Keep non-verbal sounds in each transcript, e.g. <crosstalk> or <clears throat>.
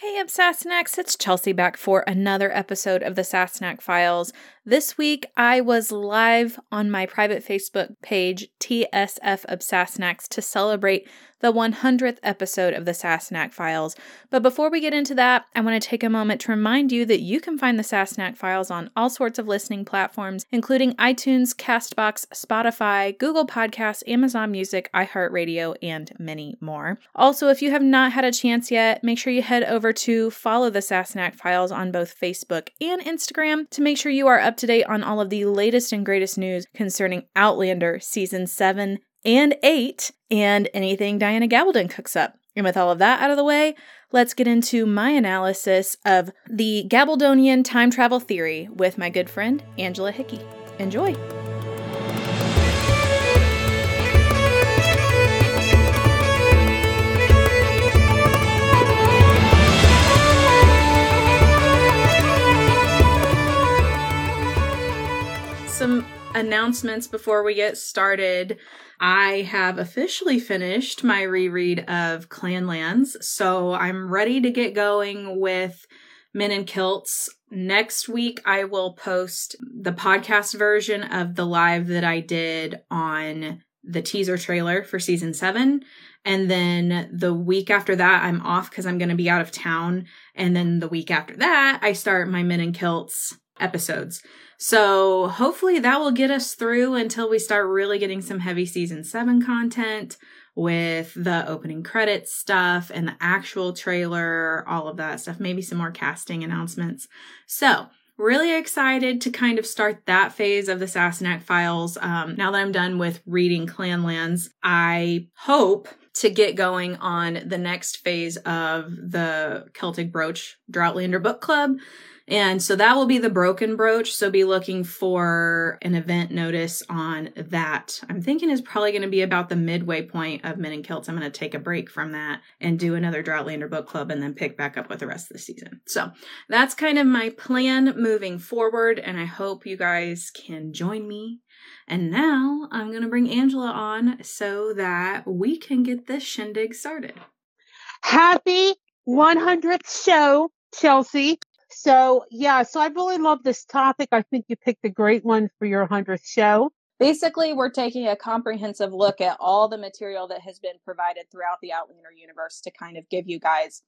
Hey, Obsassenachs, it's Chelsea back for another episode of the Sassenach Files. This week, I was live on my private Facebook page, TSF Obsassenachs, to celebrate the 100th episode of the Sassenach Files. But before we get into that, I want to take a moment to remind you that you can find the Sassenach Files on all sorts of listening platforms, including iTunes, Castbox, Spotify, Google Podcasts, Amazon Music, iHeartRadio, and many more. Also, if you have not had a chance yet, make sure you head over to follow the Sassenach Files on both Facebook and Instagram to make sure you are up to date on all of the latest and greatest news concerning Outlander Season 7 and 8 and anything Diana Gabaldon cooks up. And with all of that out of the way, let's get into my analysis of the Gabaldonian time travel theory with my good friend Angela Hickey. Enjoy! Some announcements before we get started. I have officially finished my reread of Clanlands, so I'm ready to get going with Men in Kilts. Next week, I will post the podcast version of the live that I did on the teaser trailer for season seven. And then the week after that, I'm off because I'm going to be out of town. And then the week after that, I start my Men in Kilts episodes. So hopefully that will get us through until we start really getting some heavy season seven content with the opening credits stuff and the actual trailer, all of that stuff, maybe some more casting announcements. So really excited to kind of start that phase of the Sassenach files. Um, now that I'm done with reading Clanlands, I hope to get going on the next phase of the Celtic Brooch Droughtlander Book Club. And so that will be the broken brooch. So be looking for an event notice on that. I'm thinking is probably going to be about the midway point of Men in Kilts. I'm going to take a break from that and do another Droughtlander book club and then pick back up with the rest of the season. So that's kind of my plan moving forward. And I hope you guys can join me. And now I'm going to bring Angela on so that we can get this shindig started. Happy 100th show, Chelsea. So, yeah, so I really love this topic. I think you picked a great one for your 100th show. Basically, we're taking a comprehensive look at all the material that has been provided throughout the Outlander universe to kind of give you guys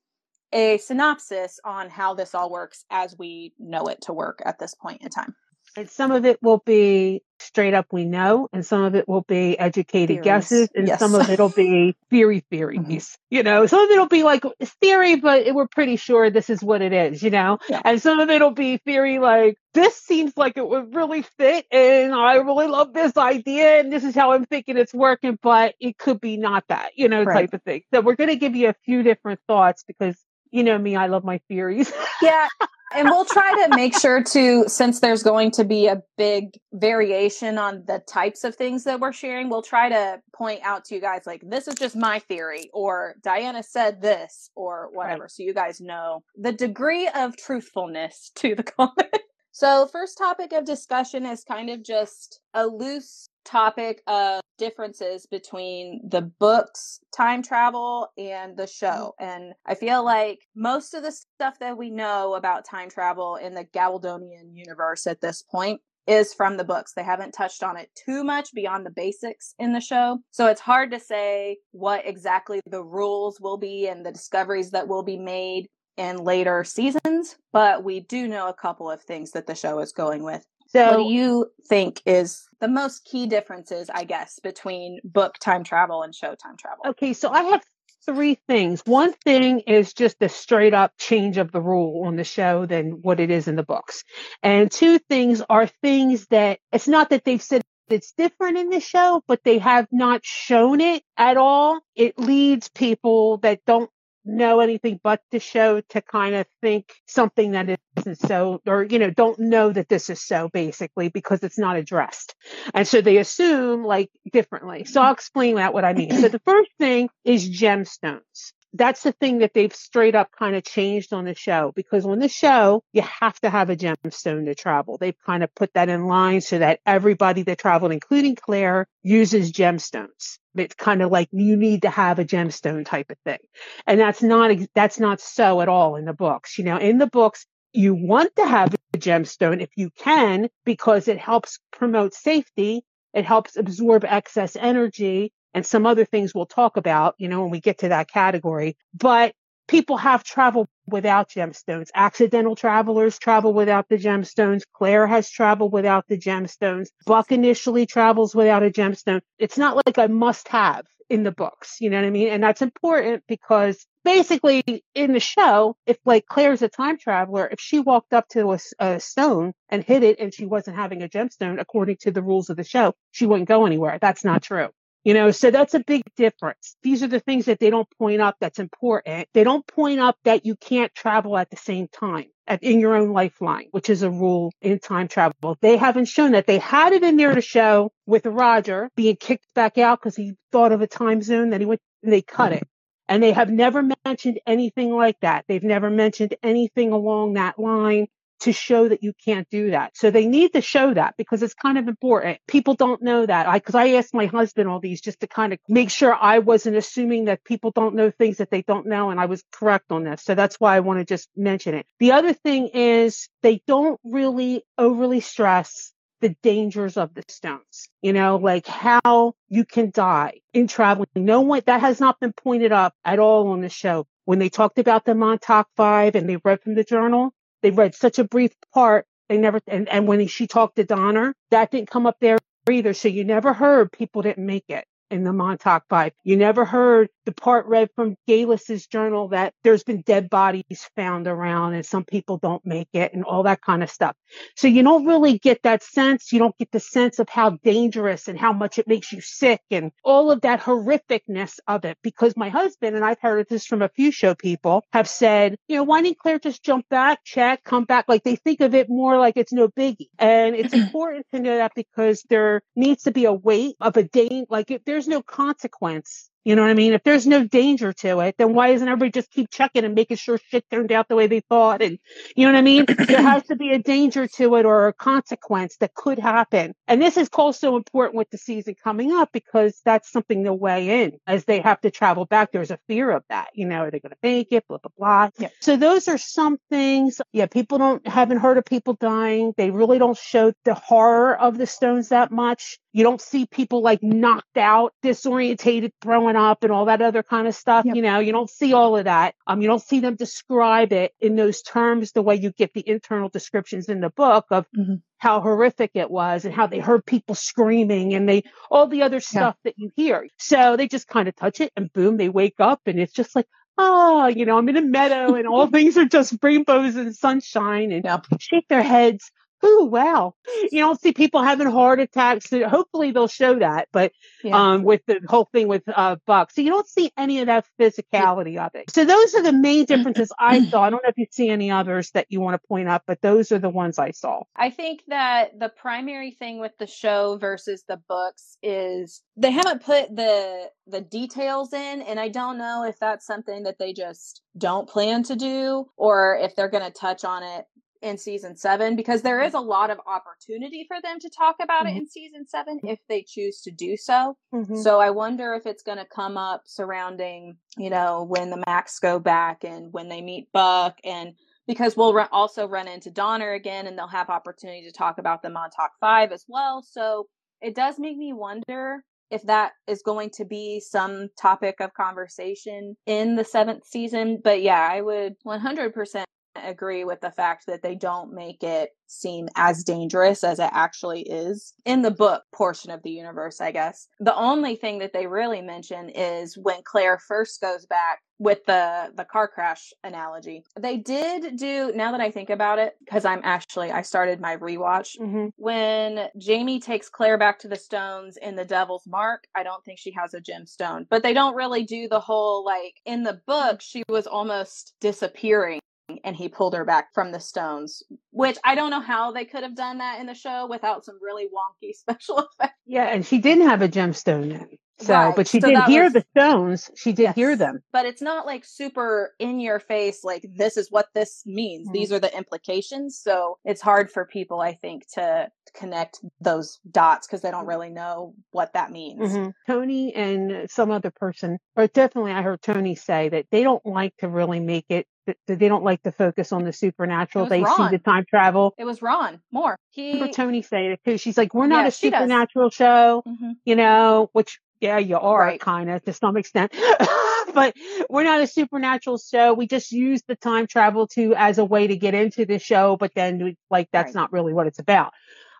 a synopsis on how this all works as we know it to work at this point in time. And some of it will be straight up we know, and some of it will be educated Theories. guesses, and Yes. some of it'll be <laughs> theory theories. Mhm. You know, some of it'll be like theory, but we're pretty sure this is what it is, you know? Yeah. And some of it'll be theory like, this seems like it would really fit, and I really love this idea, and this is how I'm thinking it's working, but it could be not that, you know, Right. type of thing. So we're going to give you a few different thoughts because you know me, I love my theories. Yeah. <laughs> And we'll try to make sure to, since there's going to be a big variation on the types of things that we're sharing, we'll try to point out to you guys, like, this is just my theory, or Diana said this, or whatever. So you guys know the degree of truthfulness to the <laughs> comment. So, first topic of discussion is kind of just a loose topic of differences between the books, time travel, and the mm-hmm. show. And I feel like most of the stuff that we know about time travel in the Gabaldonian universe at this point is from the books. They haven't touched on it too much beyond the basics in the show. So it's hard to say what exactly the rules will be and the discoveries that will be made in later seasons, but we do know a couple of things that the show is going with. So what do you think is the most key differences, I guess, between book time travel and show time travel? Okay, so I have three things. One thing is just a straight up change of the rule on the show than what it is in the books. And two things are things that it's not that they've said it's different in the show, but they have not shown it at all. It leads people that don't know anything but the show to kind of think something that isn't so, or, you know, don't know that this is so basically because it's not addressed. And so they assume like differently. So I'll explain that what I mean. So the first thing is gemstones. That's the thing that they've straight up kind of changed on the show because on the show, you have to have a gemstone to travel. They've kind of put that in line so that everybody that traveled, including Claire, uses gemstones. It's kind of like you need to have a gemstone type of thing. And that's not, that's not so at all in the books. You know, in the books, you want to have a gemstone if you can because it helps promote safety. It helps absorb excess energy and some other things we'll talk about, you know, when we get to that category. But people have traveled without gemstones. Accidental travelers travel without the gemstones. Claire has traveled without the gemstones. Buck initially travels without a gemstone. It's not like a must have in the books. You know what I mean? And that's important because basically in the show, if like Claire's a time traveler, if she walked up to a, a, stone and hit it and she wasn't having a gemstone according to the rules of the show, she wouldn't go anywhere. That's not true. You know, so that's a big difference. These are the things that they don't point up that's important. They don't point up that you can't travel at the same time at, in your own lifeline, which is a rule in time travel. They haven't shown that. They had it in there to show with Roger being kicked back out because he thought of a time zone that he went and they cut it. And they have never mentioned anything like that. They've never mentioned anything along that line to show that you can't do that. So they need to show that because it's kind of important. People don't know that. I, cause I asked my husband all these just to kind of make sure I wasn't assuming that people don't know things that they don't know. And I was correct on this. So that's why I want to just mention it. The other thing is they don't really overly stress the dangers of the stones, you know, like how you can die in traveling. No one that has not been pointed up at all on the show. When they talked about the Montauk Five and they read from the journal, they read such a brief part. They never, and, and when she talked to Donner, that didn't come up there either. So you never heard people didn't make it in the Montauk Five. You never heard the part read from Geillis's journal that there's been dead bodies found around and some people don't make it and all that kind of stuff. So you don't really get that sense. You don't get the sense of how dangerous and how much it makes you sick and all of that horrificness of it. Because my husband, and I've heard this from a few show people, have said, you know, why didn't Claire just jump back, check, come back? Like they think of it more like it's no biggie. And it's <clears throat> important to know that because there needs to be a weight of a day. Like if there's no consequence you know what I mean? If there's no danger to it, then why doesn't everybody just keep checking and making sure shit turned out the way they thought? And you know what I mean? <clears throat> there has to be a danger to it or a consequence that could happen. And this is also important with the season coming up because that's something to weigh in as they have to travel back. There's a fear of that. You know, are they going to make it? Blah, blah, blah. Yeah. So those are some things. Yeah. People don't, haven't heard of people dying. They really don't show the horror of the stones that much. You don't see people like knocked out, disorientated, throwing up and all that other kind of stuff. Yep. You know, you don't see all of that. Um, you don't see them describe it in those terms the way you get the internal descriptions in the book of mm-hmm. how horrific it was and how they heard people screaming and they, all the other stuff yeah. that you hear. So they just kind of touch it and boom, they wake up and it's just like, oh, you know, I'm in a meadow and all <laughs> things are just rainbows and sunshine and yep. shake their heads oh wow. You don't see people having heart attacks. Hopefully they'll show that but yeah. um with the whole thing with uh buck. So you don't see any of that physicality of it. So those are the main differences i <clears throat> saw. I don't know if you see any others that you want to point out but those are the ones i saw. I think that the primary thing with the show versus the books is they haven't put the the details in and i don't know if that's something that they just don't plan to do or if they're going to touch on it in season seven because there is a lot of opportunity for them to talk about mm-hmm. it in season seven if they choose to do so. Mm-hmm. So I wonder if it's going to come up surrounding, you know, when the Max go back and when they meet Buck and because we'll also run into Donner again and they'll have opportunity to talk about the Montauk Five as well. So it does make me wonder if that is going to be some topic of conversation in the seventh season. But yeah, I would 100% agree with the fact that they don't make it seem as dangerous as it actually is in the book portion of the universe, I guess. The only thing that they really mention is when Claire first goes back with the the car crash analogy. They did do now that I think about it because I'm actually I started my rewatch mm-hmm. when Jamie takes Claire back to the stones in the Devil's Mark. I don't think she has a gemstone, but they don't really do the whole like in the book she was almost disappearing and he pulled her back from the stones which i don't know how they could have done that in the show without some really wonky <laughs> special effects yeah and she didn't have a gemstone then So, Right. but she So did hear was- the stones. She did hear them. but it's not like super in your face like this is what this means Mhm. these are the implications so it's hard for people i think to connect those dots because they don't really know what that means Mhm. Toni and some other person, or definitely I heard Toni say that they don't like to really make it, that they don't like to focus on the supernatural. They see the time travel. it was Ron Moore he remember Toni saying it too. She's like, we're not Yeah, a she does. supernatural show, Mhm. you know, which yeah, you are Right. kind of to some extent, <laughs> but we're not a supernatural show. We just use the time travel to as a way to get into the show, but then we- like that's Right. not really what it's about.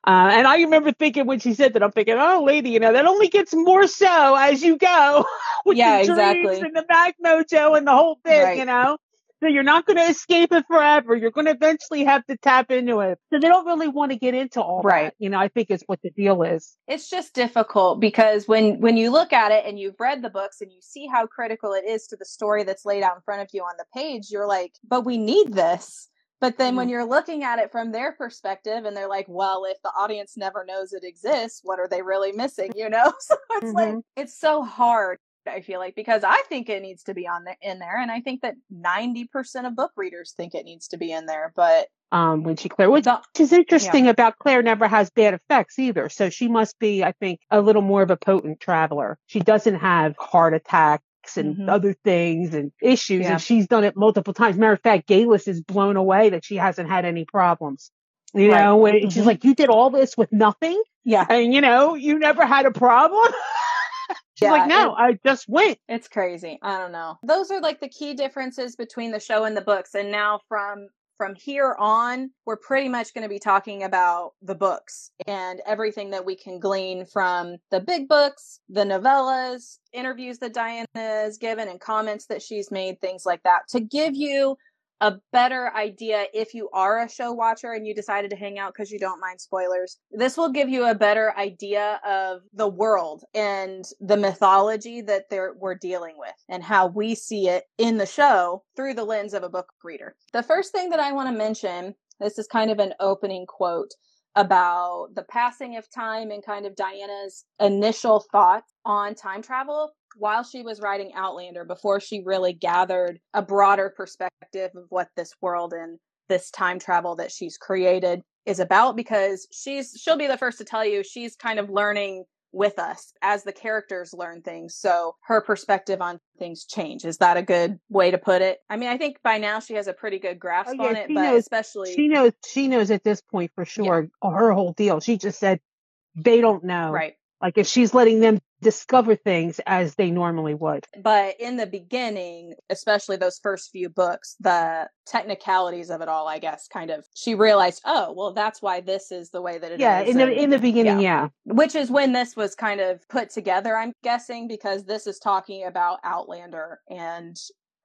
Uh, and I remember thinking when she said that, I'm thinking, oh, lady, you know, that only gets more so as you go <laughs> with Yeah, the dreams exactly. and the Mac Mojo and the whole thing, Right. you know. So you're not going to escape it forever. You're going to eventually have to tap into it. So they don't really want to get into all Right. that. You know, I think is what the deal is. it's just difficult because when when you look at it and you've read the books and you see how critical it is to the story that's laid out in front of you on the page you're like but we need this but then when mm-hmm. you're looking at it from their perspective and they're like well if the audience never knows it exists what are they really missing you know <laughs> so it's like mm-hmm. it's so hard I feel like because I think it needs to be on there in there, and I think that ninety percent of book readers think it needs to be in there. But Um, when she Claire, which the, is interesting about Claire never has bad effects either. So she must be, I think, a little more of a potent traveler. She doesn't have heart attacks and Mhm. other things and issues, Yeah. and she's done it multiple times. Matter of fact, Geillis is blown away that she hasn't had any problems. You Right. know, and she's Mhm. like, "You did all this with nothing, yeah, and you know, you never had a problem." <laughs> she's Yeah, like, "No, I just went." It's crazy. I don't know. Those are like the key differences between the show and the books. And now from from here on, we're pretty much going to be talking about the books and everything that we can glean from the big books, the novellas, interviews that Diana has given and comments that she's made, things like that to give you a better idea if you are a show watcher and you decided to hang out because you don't mind spoilers. This will give you a better idea of the world and the mythology that we're dealing with and how we see it in the show through the lens of a book reader. The first thing that I want to mention this is kind of an opening quote about the passing of time and kind of Diana's initial thoughts on time travel while she was writing Outlander before she really gathered a broader perspective of what this world and this time travel that she's created is about because she's she'll be the first to tell you she's kind of learning with us as the characters learn things so her perspective on things change is that a good way to put it i mean i think by now she has a pretty good grasp Oh, yeah, on it but knows- especially She knows. She knows at this point for sure. Her whole deal. She just said they don't know. right Like if she's letting them discover things as they normally would. but in the beginning especially those first few books the technicalities of it all i guess kind of she realized oh well that's why this is the way that it is. yeah, in the and- in the beginning, yeah. which is when this was kind of put together i'm guessing because this is talking about outlander and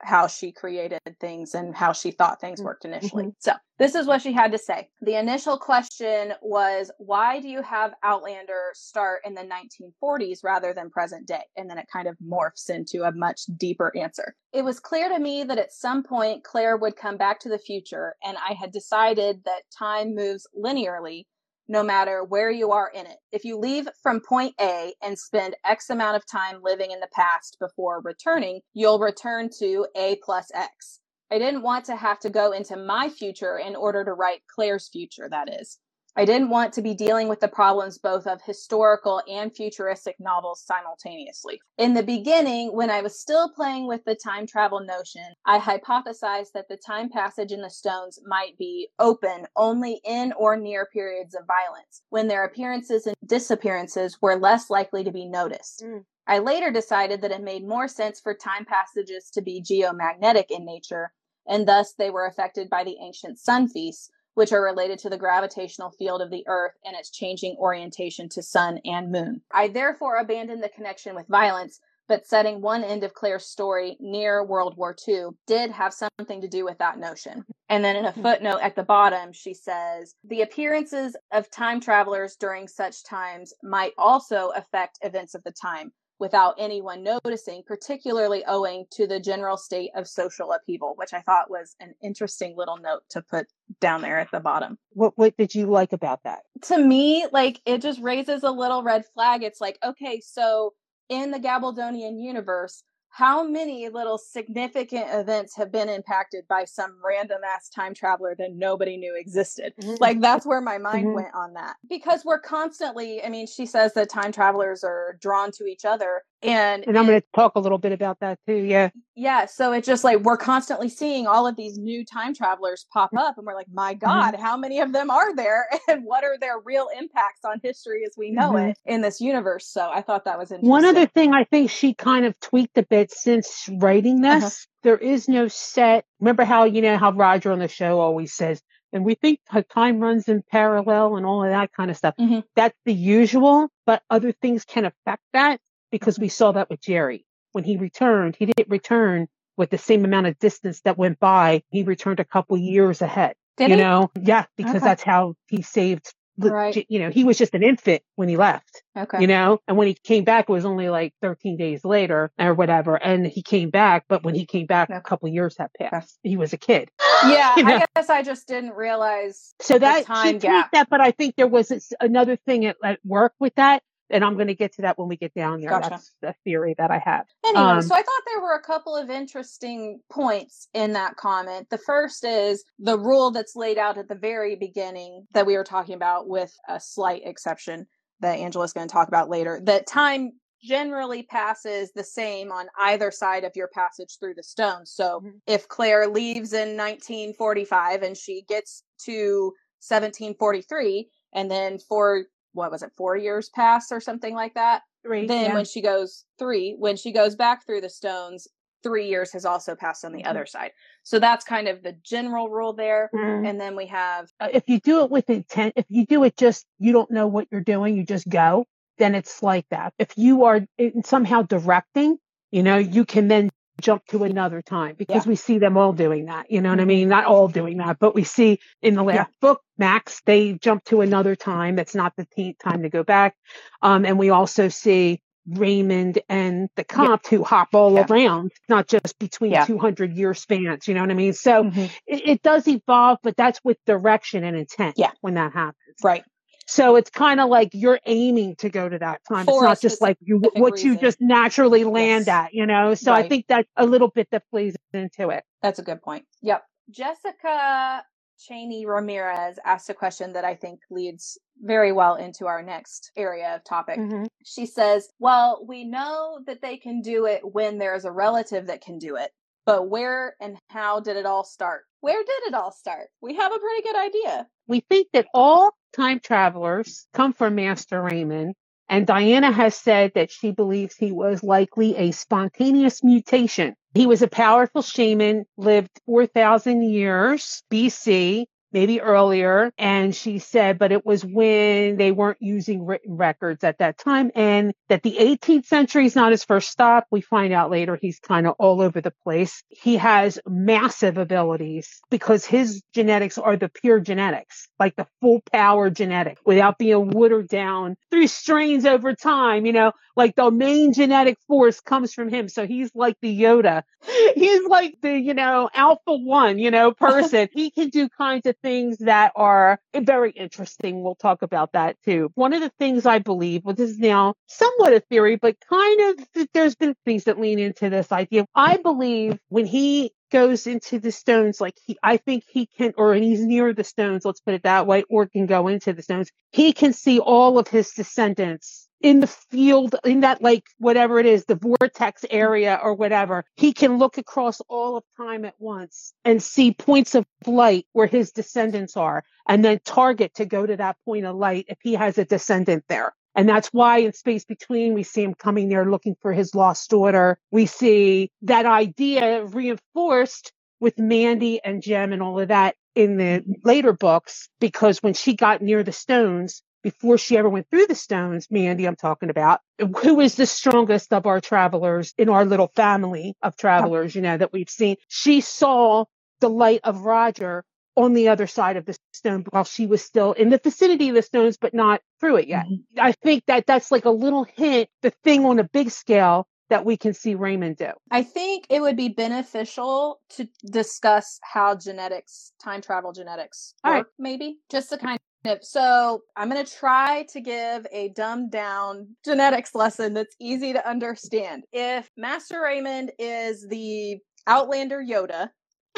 how she created things and how she thought things worked initially. Mm-hmm. So this is what she had to say. The initial question was why do you have outlander start in the 1940s rather than present day? And then it kind of morphs into a much deeper answer. It was clear to me that at some point claire would come back to the future and i had decided that time moves linearly no matter where you are in it. If you leave from point A and spend X amount of time living in the past before returning, you'll return to A plus X. I didn't want to have to go into my future in order to write Claire's future, that is. I didn't want to be dealing with the problems both of historical and futuristic novels simultaneously. In the beginning, when I was still playing with the time travel notion, I hypothesized that the time passage in the stones might be open only in or near periods of violence, when their appearances and disappearances were less likely to be noticed. Mm. I later decided that it made more sense for time passages to be geomagnetic in nature, and thus they were affected by the ancient sun feasts, which are related to the gravitational field of the Earth and its changing orientation to sun and moon. I therefore abandoned the connection with violence, but setting one end of Claire's story near World War II did have something to do with that notion. And then in a hmm. footnote at the bottom, she says the appearances of time travelers during such times might also affect events of the time without anyone noticing, particularly owing to the general state of social upheaval, which I thought was an interesting little note to put down there at the bottom. What what did you like about that? To me, like it just raises a little red flag. It's like, okay, so in the Gabaldonian universe, how many little significant events have been impacted by some random ass time traveler that nobody knew existed? Mm-hmm. Like that's where my mind mm-hmm. went on that. Because we're constantly, I mean, she says that time travelers are drawn to each other. And, and I'm going to talk a little bit about that too. Yeah. Yeah. So it's just like we're constantly seeing all of these new time travelers pop mm-hmm. up, and we're like, my mm-hmm. God, mm-hmm. how many of them are there? <laughs> And what are their real impacts on history as we know mm-hmm. it in this universe? So I thought that was interesting. One other thing I think she kind of tweaked a bit since writing uh-huh. this, uh-huh. there is no set. Remember how, you know, how Roger on the show always says, and we think time runs in parallel and all of that kind of stuff. Mm-hmm. That's the usual, but other things can affect that because we saw that with Jerry. When he returned, he didn't return with the same amount of distance that went by. He returned a couple years ahead. Did you he? know? Yeah, because okay. that's how he saved right. you know, he was just an infant when he left. Okay. You know, and when he came back, it was only like 13 days later or whatever. And he came back, but when he came back, a couple years had passed. He was a kid. Yeah, <laughs> you know? I guess I just didn't realize. So that time gap. That, but I think there was another thing at, at work with that and I'm going to get to that when we get down there. Gotcha. That's the theory that I have. Anyway, um, so I thought there were a couple of interesting points in that comment. The first is the rule that's laid out at the very beginning that we were talking about, with a slight exception that Angela's going to talk about later. That time generally passes the same on either side of your passage through the stones. So mm-hmm. if Claire leaves in 1945 and she gets to 1743, and then for what was it, four years pass or something like that. Three. Then yeah. when she goes three, when she goes back through the stones, three years has also passed on the mm-hmm. other side. So that's kind of the general rule there. Mm-hmm. And then we have uh, if you do it with intent, if you do it just you don't know what you're doing, you just go, then it's like that. If you are somehow directing, you know, you can then jump to another time because yeah. we see them all doing that. You know what I mm-hmm. mean? Not all doing that, but we see in the last yeah. book, Max, they jump to another time. That's not the t- time to go back. Um, and we also see Raymond and the Comte yeah. who hop all yeah. around, not just between yeah. 200 year spans. You know what I mean? So mm-hmm. it, it, does evolve, but that's with direction and intent yeah. when that happens. Right. So it's kind of like you're aiming to go to that time. For it's not just like you what reason. you just naturally land yes. at, you know. So right. I think that's a little bit that plays into it. That's a good point. Yep. Jessica Cheney Ramirez asked a question that I think leads very well into our next area of topic. Mm-hmm. She says, Well, we know that they can do it when there's a relative that can do it, but where and how did it all start? Where did it all start? We have a pretty good idea. We think that all time travelers come from Master Raymond, and Diana has said that she believes he was likely a spontaneous mutation. He was a powerful shaman, lived 4,000 years BC, maybe earlier. And she said, but it was when they weren't using written records at that time and that the 18th century is not his first stop. We find out later he's kind of all over the place. He has massive abilities because his genetics are the pure genetics, like the full power genetic without being watered down through strains over time, you know, like the main genetic force comes from him. So he's like the Yoda. <laughs> He's like the, you know, alpha one, you know, person. <laughs> he can do kinds of things that are very interesting. We'll talk about that too. One of the things I believe, well, this is now somewhat a theory, but kind of there's been things that lean into this idea. I believe when he goes into the stones like he I think he can or he's near the stones, let's put it that way, or can go into the stones, he can see all of his descendants in the field, in that like whatever it is, the vortex area or whatever, he can look across all of time at once and see points of light where his descendants are and then target to go to that point of light if he has a descendant there. And that's why in Space Between, we see him coming there looking for his lost daughter. We see that idea reinforced with Mandy and Jem and all of that in the later books, because when she got near the stones, before she ever went through the stones, Mandy, I'm talking about, who is the strongest of our travelers in our little family of travelers, you know, that we've seen. She saw the light of Roger on the other side of the stone while she was still in the vicinity of the stones, but not through it yet. Mm-hmm. I think that that's like a little hint, the thing on a big scale that we can see Raymond do. I think it would be beneficial to discuss how genetics, time travel genetics work, right. maybe just to kind So I'm going to try to give a dumbed down genetics lesson that's easy to understand. If Master Raymond is the Outlander Yoda, <laughs>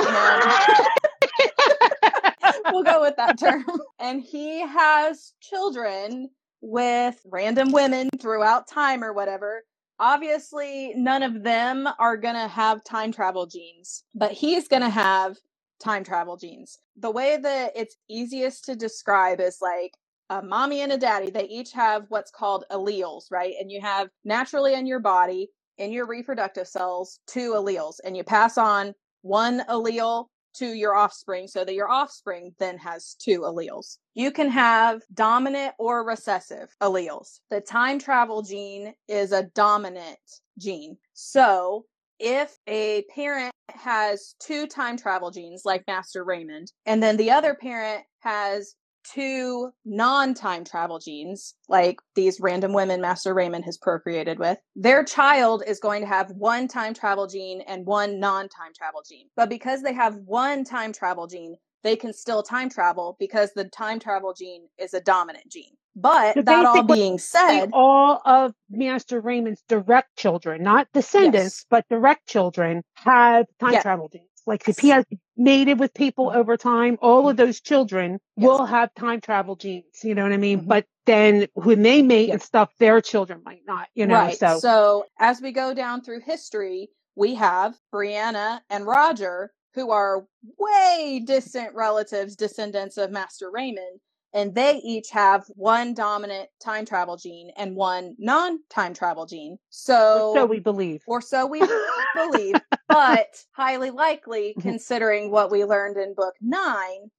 we'll go with that term, <laughs> and he has children with random women throughout time or whatever, obviously none of them are going to have time travel genes, but he's going to have time travel genes. The way that it's easiest to describe is like a mommy and a daddy, they each have what's called alleles, right? And you have naturally in your body, in your reproductive cells, two alleles, and you pass on one allele to your offspring so that your offspring then has two alleles. You can have dominant or recessive alleles. The time travel gene is a dominant gene. So if a parent has two time travel genes like Master Raymond, and then the other parent has two non time travel genes, like these random women Master Raymond has procreated with, their child is going to have one time travel gene and one non time travel gene. But because they have one time travel gene, they can still time travel because the time travel gene is a dominant gene. But so that all being said, all of Master Raymond's direct children, not descendants, yes. but direct children, have time yes. travel genes. Like if he has mated with people over time, all of those children yes. will have time travel genes. You know what I mean? Mm-hmm. But then when they mate and stuff, their children might not, you know. Right. So so as we go down through history, we have Brianna and Roger, who are way distant relatives, descendants of Master Raymond, and they each have one dominant time travel gene and one non time travel gene. So, or so we believe, or so we <laughs> believe, but highly likely, mm-hmm. considering what we learned in book 9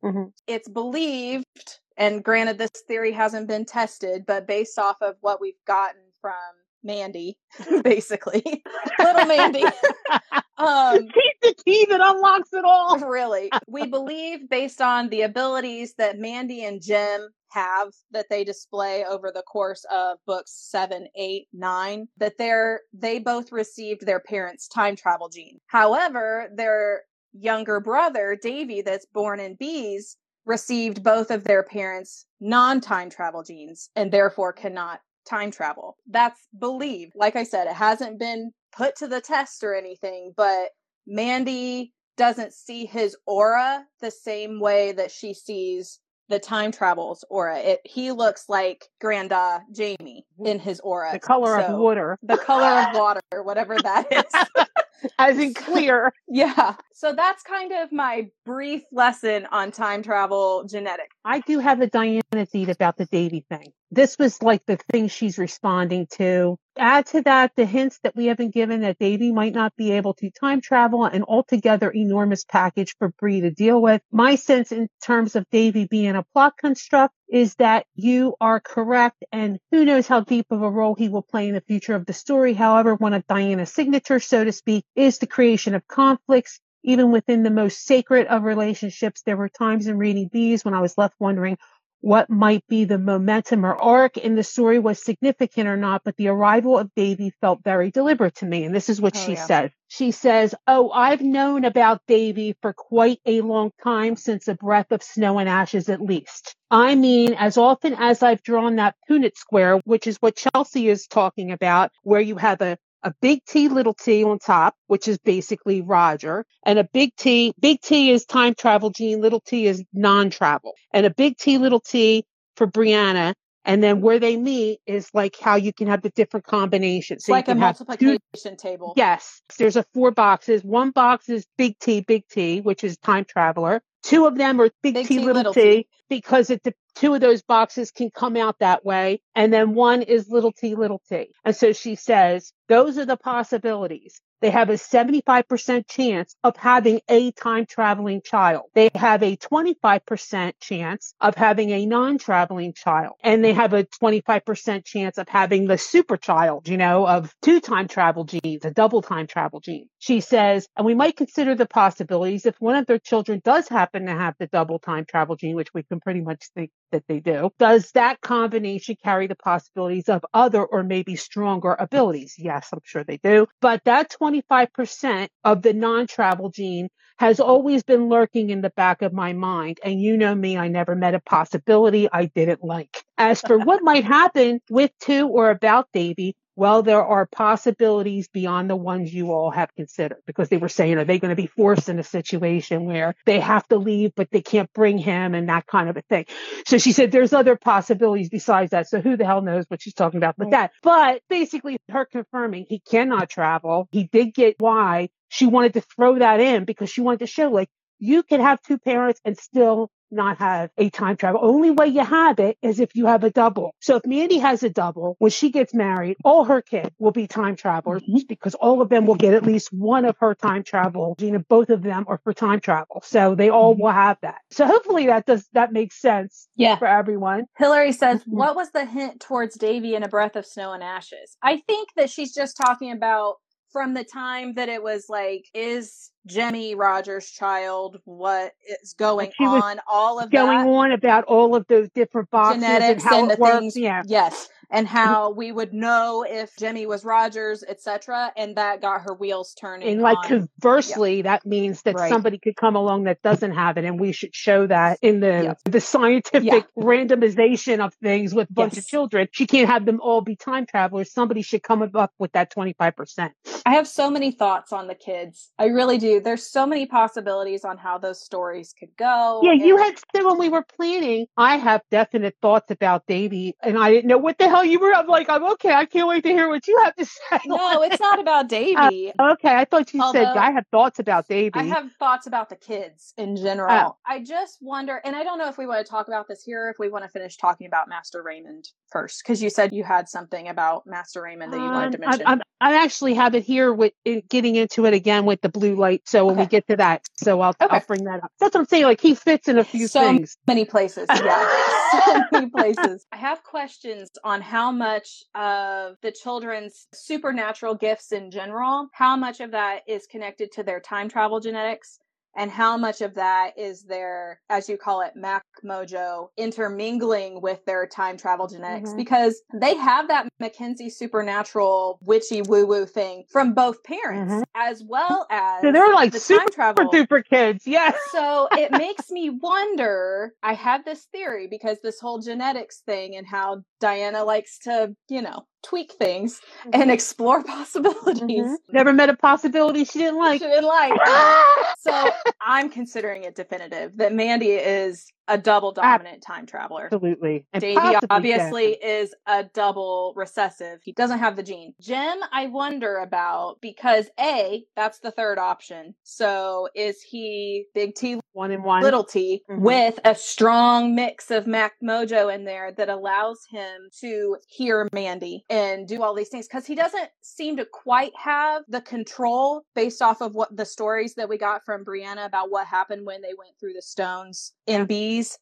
mm-hmm. it's believed. And granted, this theory hasn't been tested, but based off of what we've gotten from Mandy, <laughs> basically. <laughs> Little Mandy. <laughs> um, He's the key that unlocks it all. really. We believe, based on the abilities that Mandy and Jem have that they display over the course of books seven, eight, nine, that they're they both received their parents' time travel gene. However, their younger brother, Davy, that's born in bees, received both of their parents' non time travel genes and therefore cannot time travel. That's believed. Like I said, it hasn't been put to the test or anything, but Mandy doesn't see his aura the same way that she sees the time travels aura. It he looks like Granda Jamie in his aura. The color so, of water. The color of <laughs> water, whatever that <laughs> is. As in <laughs> clear. yeah. So that's kind of my brief lesson on time travel genetics. I do have a Diana seed about the Davy thing. This was like the thing she's responding to. Add to that the hints that we have been given that Davy might not be able to time travel, an altogether enormous package for Bree to deal with. My sense in terms of Davy being a plot construct is that you are correct and who knows how deep of a role he will play in the future of the story. However, one of Diana's signature, so to speak, is the creation of conflicts. Even within the most sacred of relationships, there were times in reading these when I was left wondering what might be the momentum or arc in the story was significant or not, but the arrival of Davy felt very deliberate to me. And this is what oh, she yeah. says. She says, Oh, I've known about Davy for quite a long time since a breath of snow and ashes at least. I mean, as often as I've drawn that Punnett square, which is what Chelsea is talking about, where you have a a big T, little t on top, which is basically Roger, and a big T. Big T is time travel gene, little t is non travel, and a big T, little t for Brianna. And then where they meet is like how you can have the different combinations. So like a multiplication two, table. Yes. There's a four boxes. One box is big T, big T, which is time traveler. Two of them are big, big T, T, little, t, t, because it, two of those boxes can come out that way. And then one is little t, little t. And so she says, those are the possibilities. They have a 75% chance of having a time traveling child. They have a 25% chance of having a non traveling child. And they have a 25% chance of having the super child, you know, of two time travel genes, a double time travel gene. She says, and we might consider the possibilities if one of their children does happen to have the double time travel gene, which we can pretty much think that they do. Does that combination carry the possibilities of other or maybe stronger abilities? Yes, I'm sure they do. But that 25% of the non travel gene has always been lurking in the back of my mind. And you know me, I never met a possibility I didn't like. As for what might <laughs> happen with to or about Davy, well, there are possibilities beyond the ones you all have considered because they were saying, are they going to be forced in a situation where they have to leave, but they can't bring him and that kind of a thing. So she said, there's other possibilities besides that. So who the hell knows what she's talking about with that? But basically her confirming he cannot travel. He did get why she wanted to throw that in because she wanted to show like you can have two parents and still not have a time travel. Only way you have it is if you have a double. So if Mandy has a double, when she gets married, all her kids will be time travelers mm-hmm. because all of them will get at least one of her time travel. You know, both of them are for time travel. So they all mm-hmm. will have that. So hopefully that does, that makes sense yeah. for everyone. Hillary says, mm-hmm. what was the hint towards Davy in a breath of snow and ashes? I think that she's just talking about from the time that it was like, is Jemmy Rogers' child, what is going on, all of going that. on about all of those different boxes genetics and, how and the works. things. Yeah. Yes and how we would know if Jemmy was Rogers, etc. And that got her wheels turning. And like on, conversely, yep. that means that right. somebody could come along that doesn't have it, and we should show that in the yep. the scientific randomization of things with a bunch yes. of children. She can't have them all be time travelers. Somebody should come up with that twenty five percent. I have so many thoughts on the kids. I really do. There's so many possibilities on how those stories could go. Yeah, and- you had said when we were planning, I have definite thoughts about Davy, and I didn't know what the hell you were. I'm like, I'm okay. I can't wait to hear what you have to say. No, it's not about Davy. <laughs> Uh, okay, I thought you Although, said I have thoughts about Davy. I have thoughts about the kids in general. Uh, I just wonder, and I don't know if we want to talk about this here, if we want to finish talking about Master Raymond first, because you said you had something about Master Raymond that you wanted to um, mention. I, I, I actually have it here with in getting into it again with the blue light. So when okay. we get to that, so I'll okay. I'll bring that up. That's what I'm saying. Like he fits in a few so things. Many places, yeah, <laughs> so many places. <laughs> I have questions on how much of the children's supernatural gifts in general, how much of that is connected to their time travel genetics and how much of that is their, as you call it, Mac Mojo intermingling with their time travel genetics mm-hmm. because they have that Mackenzie supernatural witchy woo woo thing from both parents mm-hmm. as well as so they're like the super time travel. duper kids. Yes. so it makes me wonder. I have this theory because this whole genetics thing and how Diana likes to, you know, tweak things mm-hmm. and explore <laughs> possibilities. Mm-hmm. Never met a possibility she didn't like. She didn't like. <laughs> so I'm considering it definitive that Mandy is a double dominant time traveler. Absolutely. And Davy obviously is a double recessive. He doesn't have the gene. Jem, I wonder about because A, that's the third option. So is he big T one and one little T mm-hmm. with a strong mix of Mac Mojo in there that allows him to hear Mandy and do all these things because he doesn't seem to quite have the control based off of what the stories that we got from Brianna about what happened when they went through the stones in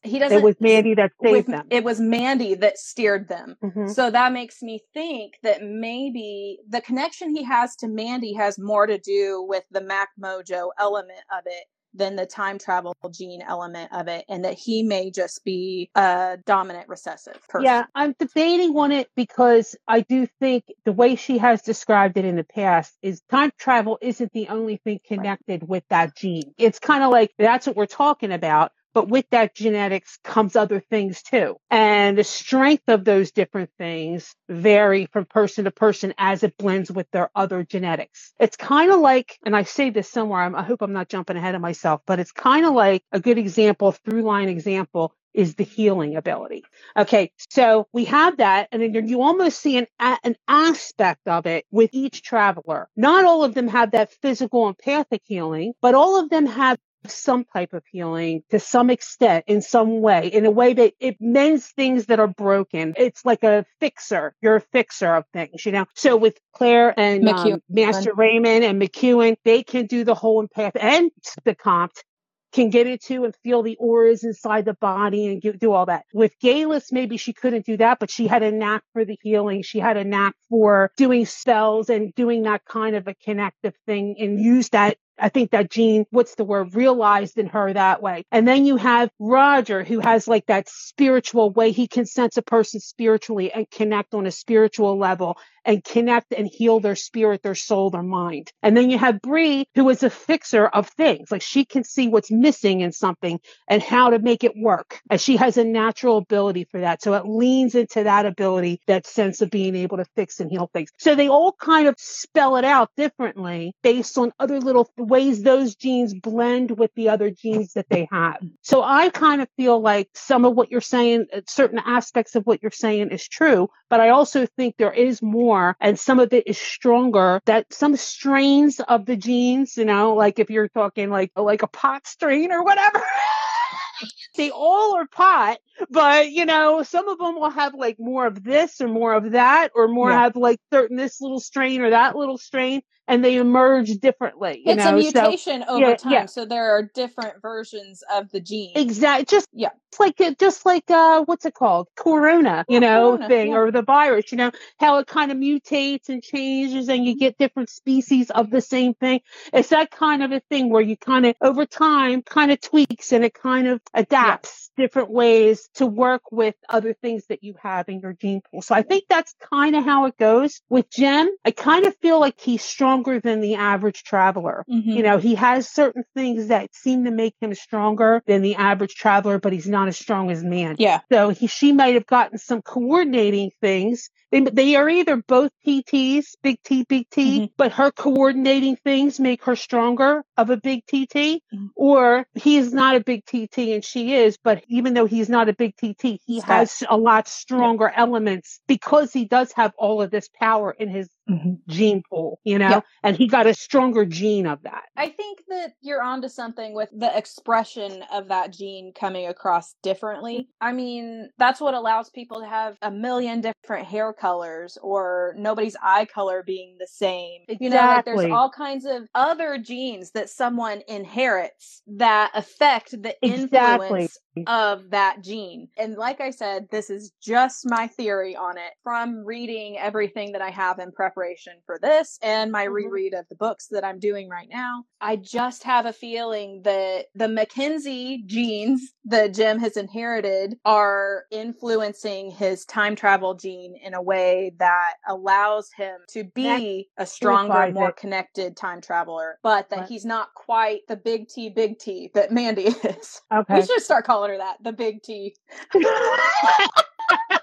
he doesn't. It was Mandy that saved with, them. It was Mandy that steered them. Mm-hmm. So that makes me think that maybe the connection he has to Mandy has more to do with the Mac Mojo element of it than the time travel gene element of it, and that he may just be a dominant recessive person. Yeah, I'm debating on it because I do think the way she has described it in the past is time travel isn't the only thing connected right. with that gene. It's kind of like that's what we're talking about. But with that genetics comes other things too. And the strength of those different things vary from person to person as it blends with their other genetics. It's kind of like, and I say this somewhere, i hope I'm not jumping ahead of myself, but it's kind of like a good example, through line example is the healing ability. Okay, so we have that, and then you almost see an an aspect of it with each traveler. Not all of them have that physical empathic healing, but all of them have some type of healing to some extent in some way, in a way that it mends things that are broken. It's like a fixer. You're a fixer of things, you know? So with Claire and um, Master Raymond and McEwan, they can do the whole empath and the Comte can get into and feel the auras inside the body and get, do all that. With Geillis, maybe she couldn't do that, but she had a knack for the healing. She had a knack for doing spells and doing that kind of a connective thing and use that I think that gene, what's the word, realized in her that way. And then you have Roger, who has like that spiritual way he can sense a person spiritually and connect on a spiritual level and connect and heal their spirit, their soul, their mind. And then you have Bree, who is a fixer of things. Like she can see what's missing in something and how to make it work. And she has a natural ability for that. So it leans into that ability, that sense of being able to fix and heal things. So they all kind of spell it out differently based on other little ways those genes blend with the other genes that they have. So I kind of feel like some of what you're saying, uh, certain aspects of what you're saying is true, but I also think there is more and some of it is stronger that some strains of the genes, you know, like if you're talking like, like a pot strain or whatever. <laughs> they all are pot, but you know, some of them will have like more of this or more of that, or more yeah. have like certain this little strain or that little strain and they emerge differently. it's know? a mutation so, over yeah, time, yeah. so there are different versions of the gene. Exactly. Just yeah, it's like just like uh, what's it called, corona, you know, corona, thing, yeah. or the virus. You know how it kind of mutates and changes, and you get different species of the same thing. It's that kind of a thing where you kind of over time kind of tweaks and it kind of adapts different ways to work with other things that you have in your gene pool. So I think that's kind of how it goes with Jem. I kind of feel like he's stronger than the average traveler. Mm-hmm. You know, he has certain things that seem to make him stronger than the average traveler, but he's not as strong as man. Yeah. So he, she might have gotten some coordinating things they, they are either both PTs, big T, big T, mm-hmm. but her coordinating things make her stronger of a big TT, mm-hmm. or he is not a big TT and she is, but even though he's not a big TT, he has a lot stronger yeah. elements because he does have all of this power in his mm-hmm. gene pool, you know, and he got a stronger gene of that. I think that you're onto something with the expression of that gene coming across differently. I mean, that's what allows people to have a million different hair colors or nobody's eye color being the same. Exactly. You know, like there's all kinds of other genes that someone inherits that affect the exactly. influence of that gene. And like I said, this is just my theory on it from reading everything that I have in preparation for this and my mm-hmm. reread of the books that I'm doing right now. I just have a feeling that the Mackenzie genes that Jem has inherited are influencing his time travel gene in a way that allows him to be a stronger, more connected time traveler, but that what? he's not quite the big T, big T that Mandy <laughs> is. Okay. We should start calling her that, the big T. <laughs>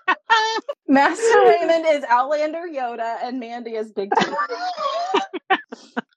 Master <laughs> Raymond is Outlander Yoda, and Mandy is Big T.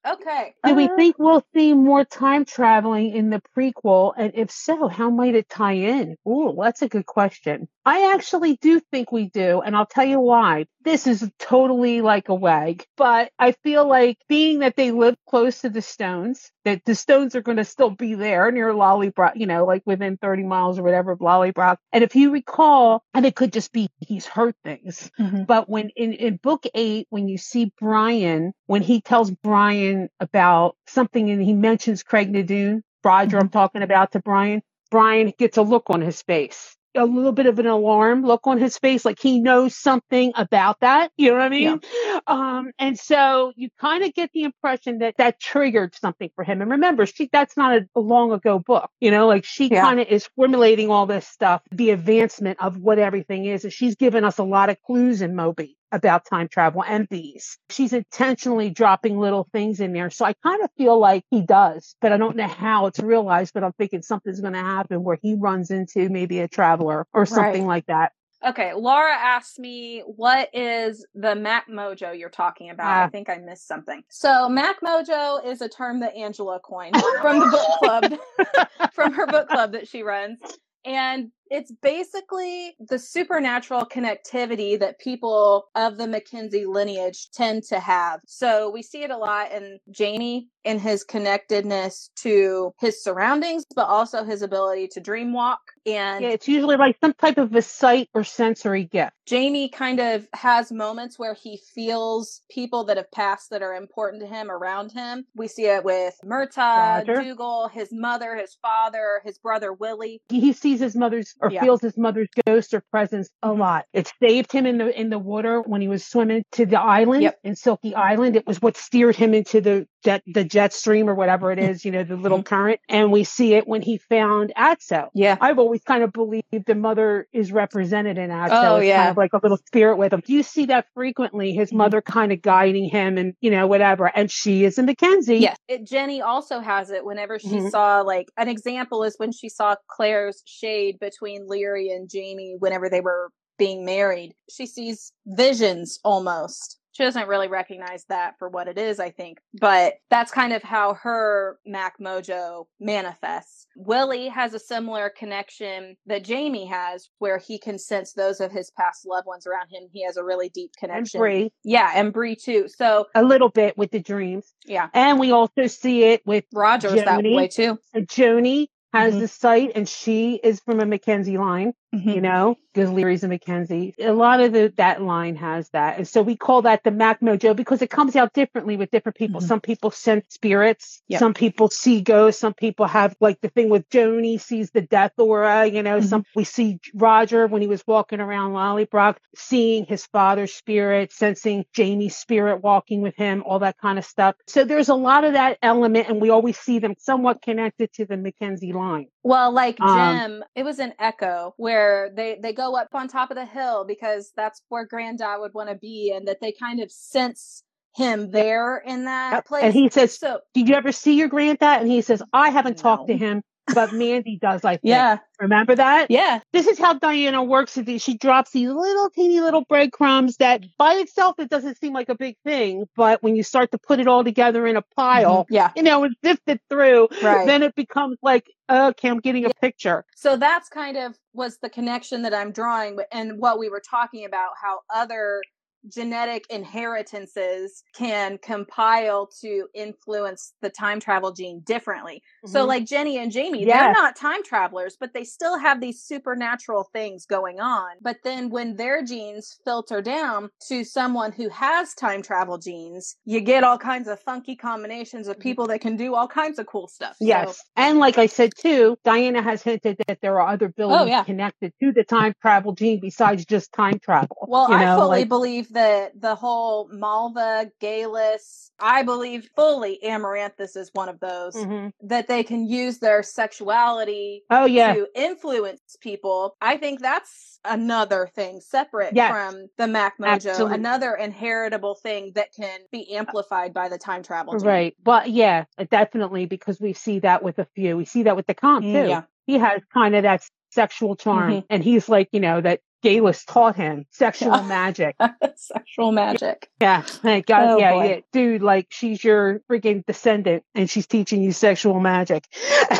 okay. Do we uh, think we'll see more time traveling in the prequel? And if so, how might it tie in? Oh, that's a good question. I actually do think we do, and I'll tell you why. This is totally like a wag, but I feel like being that they live close to the stones, that the stones are going to still be there near Lallybroch, you know, like within 30 miles or whatever of Lallybroch. And if you recall, and it could just be he's heard things, mm-hmm. but when in, in book eight, when you see Brian, when he tells Brian about something and he mentions Craigh na Dun, Roger, mm-hmm. I'm talking about to Brian, Brian gets a look on his face a little bit of an alarm look on his face, like he knows something about that. You know what I mean? Yeah. Um, and so you kind of get the impression that that triggered something for him. And remember, she, that's not a, a long ago book, you know, like she yeah. kind of is formulating all this stuff, the advancement of what everything is. And she's given us a lot of clues in Moby about time travel and these. She's intentionally dropping little things in there. So I kind of feel like he does, but I don't know how it's realized, but I'm thinking something's going to happen where he runs into maybe a traveler or something right. like that. Okay, Laura asked me, what is the Mac Mojo you're talking about? Uh, I think I missed something. So, Mac Mojo is a term that Angela coined <laughs> from the book club, <laughs> from her book club that she runs. And it's basically the supernatural connectivity that people of the Mackenzie lineage tend to have. So we see it a lot in Jamie in his connectedness to his surroundings, but also his ability to dream walk. And yeah, it's usually like some type of a sight or sensory gift. Jamie kind of has moments where he feels people that have passed that are important to him around him. We see it with Murtagh, Dougal, his mother, his father, his brother Willie. He sees his mother's or yeah. feels his mother's ghost or presence a mm-hmm. lot. It saved him in the in the water when he was swimming to the island yep. in Selkie Island. It was what steered him into the jet the jet stream or whatever it is, you know, the little current, and we see it when he found Adso. Yeah. I've always kind of believed the mother is represented in Adso. Oh, yeah. kind of like a little spirit with him. Do you see that frequently? His Mhm. mother kind of guiding him and you know whatever, and she is a Mackenzie. Yes. It, Jenny also has it whenever she Mhm. saw, like, an example is when she saw Claire's shade between Laoghaire and Jamie whenever they were being married. She sees visions almost. She doesn't really recognize that for what it is, I think, but that's kind of how her Mac Mojo manifests. Willie has a similar connection that Jamie has, where he can sense those of his past loved ones around him. He has a really deep connection. and. Bree Yeah, and Bree too. So, a little bit with the dreams, yeah, and we also see it with Roger's that way too. Joni has Mhm. the sight, and she is from a Mackenzie line. Mm-hmm. you know, because Laoghaire's a Mackenzie. A lot of the that line has that. And so we call that the Mac Mojo because it comes out differently with different people. Mhm. Some people sense spirits, Yep. some people see ghosts, some people have like the thing with Joni sees the death aura, you know, some we see Roger when he was walking around Lallybroch, seeing his father's spirit, sensing Jamie's spirit walking with him, all that kind of stuff. So there's a lot of that element, and we always see them somewhat connected to the Mackenzie line. Well, like Jem, Um, it was an echo where they they go up on top of the hill because that's where Granddad would want to be, and that they kind of sense him there in that Yep. place. And he says, so did you ever see your granddad? And he says, I haven't talked to him, but Mandy does, I think. yeah, Remember that? yeah, This is how Diana works. with these- She drops these little teeny little breadcrumbs that by itself, it doesn't seem like a big thing. But when you start to put it all together in a pile, mm-hmm. yeah. you know, and sift it through, Right. then it becomes like, okay, I'm getting a picture. So that's kind of was the connection that I'm drawing, and what we were talking about, how other genetic inheritances can compile to influence the time travel gene differently. So, Mhm. like Jenny and Jamie, Yes. they're not time travelers, but they still have these supernatural things going on. But then when their genes filter down to someone who has time travel genes, you get all kinds of funky combinations of Mhm. people that can do all kinds of cool stuff. So- Yes. And like I said too, Diana has hinted that there are other buildings Oh, yeah. connected to the time travel gene besides just time travel. Well, you I fully like- believe that the whole Malva, Geillis, I believe fully Amaranthus is one of those Mhm. that they can use their sexuality Oh yeah. to influence people. I think that's another thing separate Yes. from the Mac Mojo, Absolutely. another inheritable thing that can be amplified by the time travel. gene. Right. But yeah, definitely because we see that with a few. We see that with the Comte Mm, too. yeah. He has kind of that sexual charm Mhm. and he's like, you know, that Geillis taught him sexual Yeah. magic. <laughs> Sexual magic. Yeah. Thank uh, God. Oh, yeah, yeah. Dude, like she's your freaking descendant and she's teaching you sexual magic. <laughs>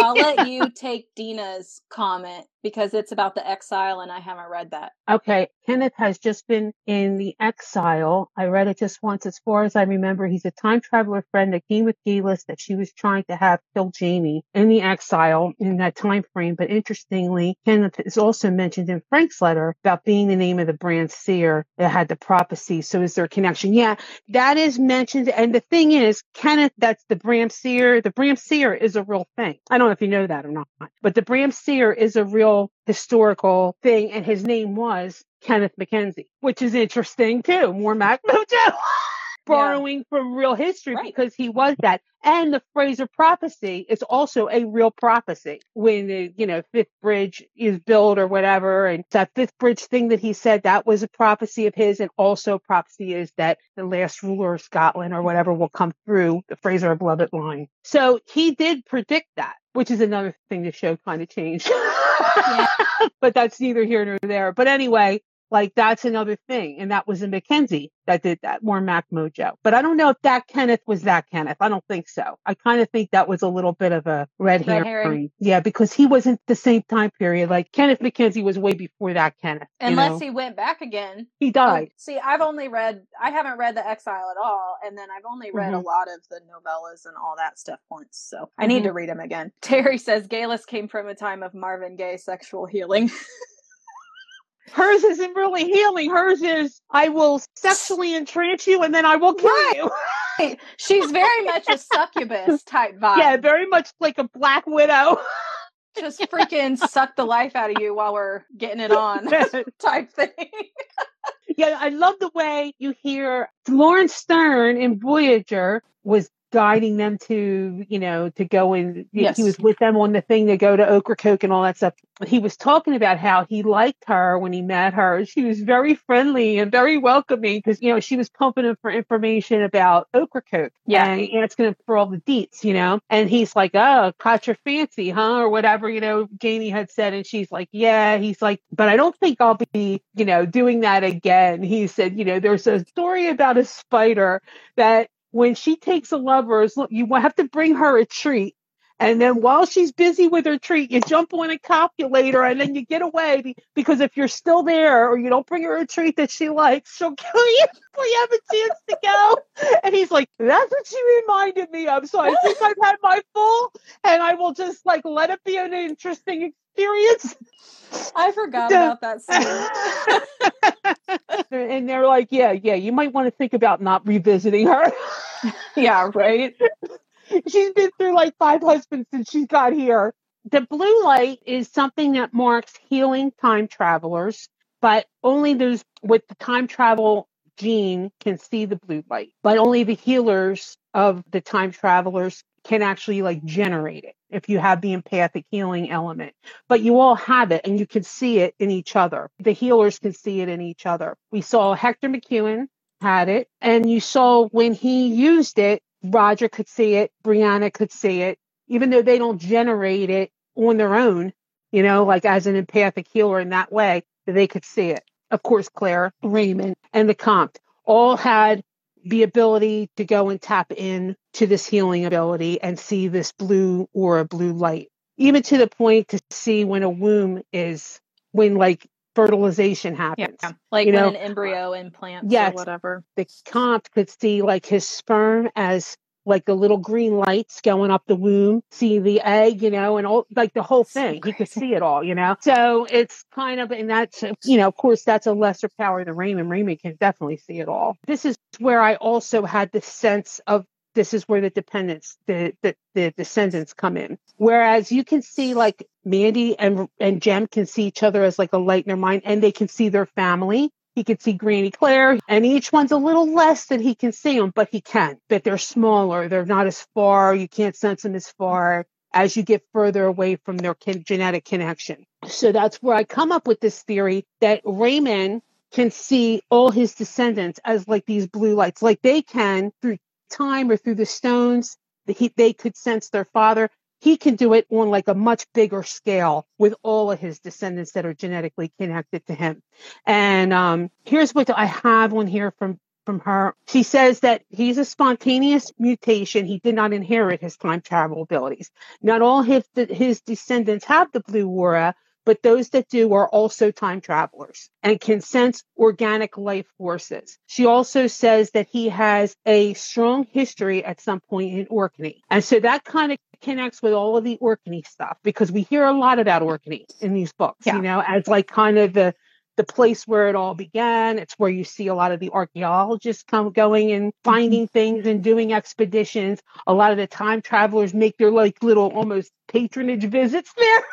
I'll let you take Dina's comment because it's about the exile and I haven't read that. Okay, Kenneth has just been in the exile. I read it just once. As far as I remember, he's a time traveler friend that came with Geillis that she was trying to have kill Jamie in the exile in that time frame. But interestingly, Kenneth is also mentioned in Frank's letter about being the name of the Brahan Seer that had the prophecy. So is there a connection? Yeah, that is mentioned. And the thing is, Kenneth, that's the Brahan Seer. The Brahan Seer is a real thing. I don't know if you know that or not, but the Brahan Seer is a real historical thing, and his name was Kenneth Mackenzie, which is interesting too. More Mac Mojo. <laughs> Borrowing from real history Right. because he was that. And the Fraser prophecy is also a real prophecy when the, you know, fifth bridge is built or whatever. And that fifth bridge thing that he said, that was a prophecy of his. And also prophecy is that the last ruler of Scotland or whatever will come through the Fraser of Lovat line. So he did predict that, which is another thing the show kind of changed. <laughs> but that's neither here nor there. But anyway, like that's another thing. And that was a Mackenzie that did that, more Mac Mojo. But I don't know if that Kenneth was that Kenneth. I don't think so. I kind of think that was a little bit of a red, Red herring. herring. Yeah, because he wasn't the same time period. Like Kenneth Mackenzie was way before that Kenneth. Unless know? he went back again. he died. see, I've only read, I haven't read The Exile at all. And then I've only read a Mhm. lot of the novellas and all that stuff once. So I need Mhm. to read them again. Terry says Geillis came from a time of Marvin Gaye sexual healing. <laughs> Hers isn't really healing. Hers is I will sexually entrance you and then I will kill Right. you. <laughs> She's very much a succubus type vibe. yeah, very much like a black widow. <laughs> Just freaking suck the life out of you while we're getting it on <laughs> type thing. yeah, I love the way you hear Lawrence Stern in Voyager was guiding them to, you know, to go and Yes. he was with them on the thing to go to Ocracoke and all that stuff. He was talking about how he liked her when he met her. She was very friendly and very welcoming because, you know, she was pumping him for information about Ocracoke. Yeah. And asking him for all the deets, you know, and he's like, oh, caught your fancy, huh? Or whatever, you know, Janie had said. And she's like, yeah. He's like, but I don't think I'll be, you know, doing that again. He said, you know, there's a story about a spider that when she takes a lovers, look, you have to bring her a treat. And then while she's busy with her treat, you jump on a calculator and then you get away because if you're still there or you don't bring her a treat that she likes, she'll <laughs> kill you before you have a chance to go. And he's like, that's what she reminded me of. So I think I've had my full and I will just like let it be an interesting experience. I forgot about that scene. <laughs> and they're like, yeah, yeah, you might want to think about not revisiting her. <laughs> yeah, right. she's been through like five husbands since she got here. The blue light is something that marks healing time travelers, but only those with the time travel gene can see the blue light, but only the healers of the time travelers can actually like generate it if you have the empathic healing element. But you all have it and you can see it in each other. The healers can see it in each other. We saw Hector McEwan had it, and you saw when he used it, Roger could see it, Brianna could see it, even though they don't generate it on their own, you know, like as an empathic healer in that way, they could see it. Of course, Claire, Raymond, and the Comte all had the ability to go and tap in to this healing ability and see this blue or a blue light, even to the point to see when a womb is, when like fertilization Yeah. happens Like You when know, an embryo implants yes. or whatever. the Comte could see like his sperm as like the little green lights going up the womb, see the egg, you know, and all like the whole So thing. he could see it all, you know. So it's kind of, and that's, you know, of course, that's a lesser power than Raymond. Raymond can definitely see it all. This is where I also had the sense of this is where the dependents, the the, the descendants come in. Whereas you can see like Mandy and and Jem can see each other as like a light in their mind, and they can see their family. He can see Granny Claire, and each one's a little less than he can see them, but he can. But they're smaller. They're not as far. You can't sense them as far as you get further away from their kin- genetic connection. So that's where I come up with this theory that Raymond can see all his descendants as like these blue lights, like they can through time or through the stones. He, they could sense their father. He can do it on like a much bigger scale with all of his descendants that are genetically connected to him. And um, here's what I have on here from from her. She says that he's a spontaneous mutation. He did not inherit his time travel abilities. Not all his his descendants have the blue aura, but those that do are also time travelers and can sense organic life forces. She also says that he has a strong history at some point in Orkney. And so that kind of connects with all of the Orkney stuff because we hear a lot about Orkney in these books, Yeah. you know, as like kind of the the place where it all began. It's where you see a lot of the archaeologists come going and mm-hmm. finding things and doing expeditions. A lot of the time travelers make their like little almost patronage visits there.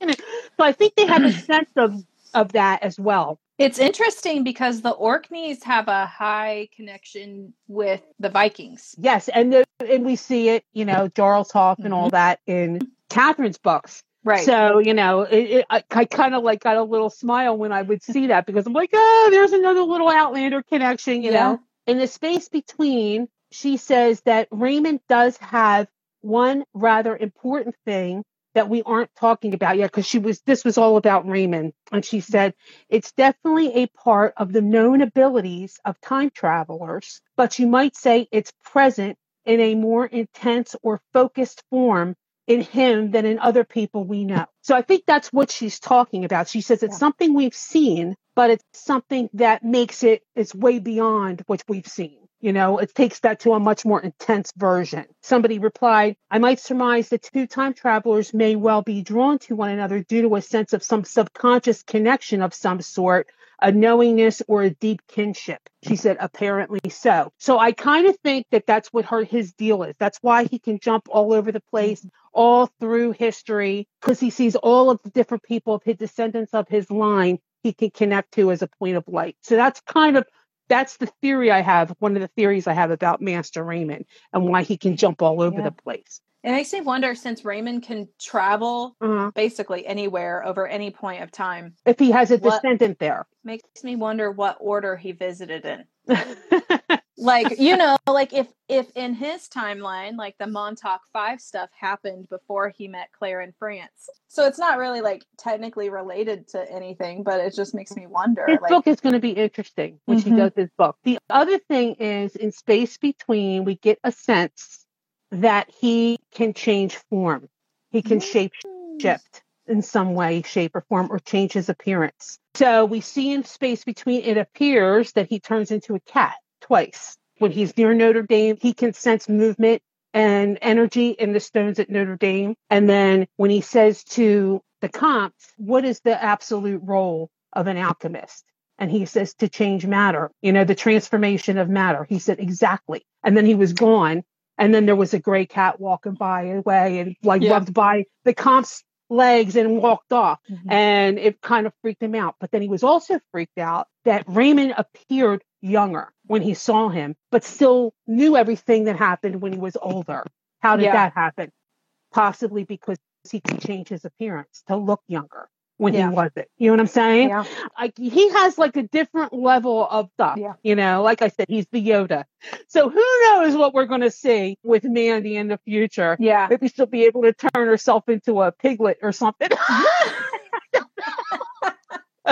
<laughs> so I think they have a <clears throat> sense of of that as well. It's interesting because the Orkneys have a high connection with the Vikings. Yes, and the, and we see it, you know, Jarlshof and all mm-hmm. that in Catherine's books. Right. So you know, it, it, I, I kind of like got a little smile when I would see that because I'm like, oh, there's another little Outlander connection, you Yeah. know. In the space between, she says that Raymond does have one rather important thing that we aren't talking about yet because she was this was all about Raymond, and she said it's definitely a part of the known abilities of time travelers, but you might say it's present in a more intense or focused form in him than in other people we know. So I think that's what she's talking about. She says it's Yeah. something we've seen, but it's something that makes it it's way beyond what we've seen. You know, it takes that to a much more intense version. Somebody replied, I might surmise that two time travelers may well be drawn to one another due to a sense of some subconscious connection of some sort, a knowingness or a deep kinship. She said, apparently so. So I kind of think that that's what her his deal is. That's why he can jump all over the place, all through history, because he sees all of the different people of his descendants of his line he can connect to as a point of light. So that's kind of that's the theory I have. One of the theories I have about Master Raymond and why he can jump all over Yeah. the place. It makes me wonder since Raymond can travel Uh-huh. basically anywhere over any point of time, If he has a descendant there. makes me wonder what order he visited in. <laughs> Like, you know, like if if in his timeline, like the Montauk 5 stuff happened before he met Claire in France. So it's not really like technically related to anything, but it just makes me wonder His like book is going to be interesting when she Mhm. does his book. The other thing is in Space Between, we get a sense that he can change form. He can shape shift in some way, shape, or form, or change his appearance. So we see in Space Between, it appears that he turns into a cat twice. When he's near Notre Dame, he can sense movement and energy in the stones at Notre Dame. And then when he says to the Comte, what is the absolute role of an alchemist? And he says to change matter, you know, the transformation of matter. He said, exactly. And then he was gone. And then there was a gray cat walking by away and like Yeah. rubbed by the Comte's legs and walked off. Mhm. And it kind of freaked him out. But then he was also freaked out that Raymond appeared younger when he saw him, but still knew everything that happened when he was older. How did Yeah. that happen? Possibly because he could change his appearance to look younger when Yeah. he wasn't. You know what I'm saying? Yeah. Like he has like a different level of stuff. Yeah. You know, like I said, he's the Yoda. So who knows what we're going to see with Mandy in the future? Yeah. Maybe she'll be able to turn herself into a piglet or something. <laughs>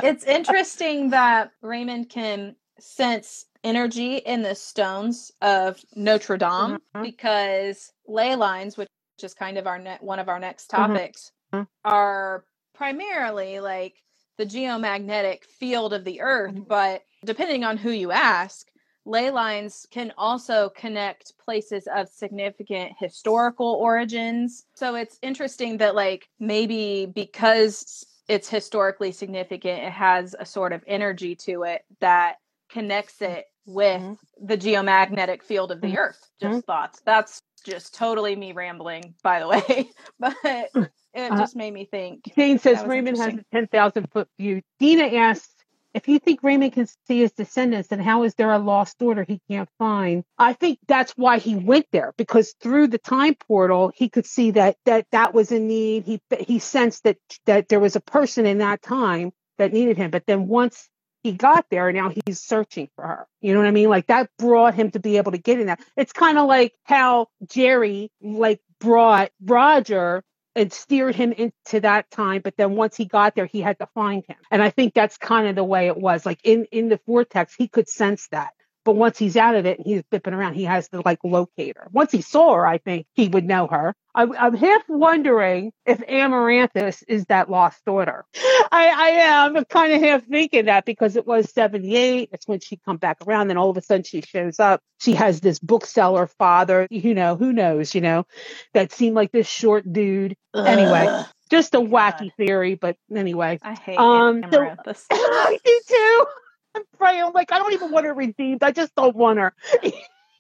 it's interesting that Raymond can sense energy in the stones of Notre Dame Mhm. because ley lines, which is kind of our ne- one of our next Mhm. topics, Mhm. are primarily like the geomagnetic field of the earth. Mhm. But depending on who you ask, ley lines can also connect places of significant historical origins. So it's interesting that, like, maybe because it's historically significant, it has a sort of energy to it that connects it with Mhm. the geomagnetic field of the Mhm. earth. Just thoughts. That's just totally me rambling, by the <laughs> way. but <laughs> it Uh, just made me think. Jane says Raymond has a interesting. 10,000 foot view. Dina asks, if you think Raymond can see his descendants, then how is there a lost daughter he can't find? I think that's why he went there because through the time portal, he could see that that that was a need. He he sensed that that there was a person in that time that needed him. But then once he got there, and now he's searching for her. You know what I mean? Like that brought him to be able to get in that. It's kind of like how Jerry like brought Roger and steered him into that time but then once he got there he had to find him and i think that's kind of the way it was like in in the vortex he could sense that but once he's out of it and he's bipping around he has to like locate her once he saw her i think he would know her I, i'm half wondering if amaranthus is that lost daughter i i am kind of half thinking that because it was 78 that's when she come back around then all of a sudden she shows up she has this bookseller father you know who knows you know that seemed like this short dude Anyway. Just a God. wacky theory, but anyway. I hate Um, so- Amaranthus. <laughs> I do too. I'm praying. I'm like, I don't even want her redeemed. I just don't want her. <laughs>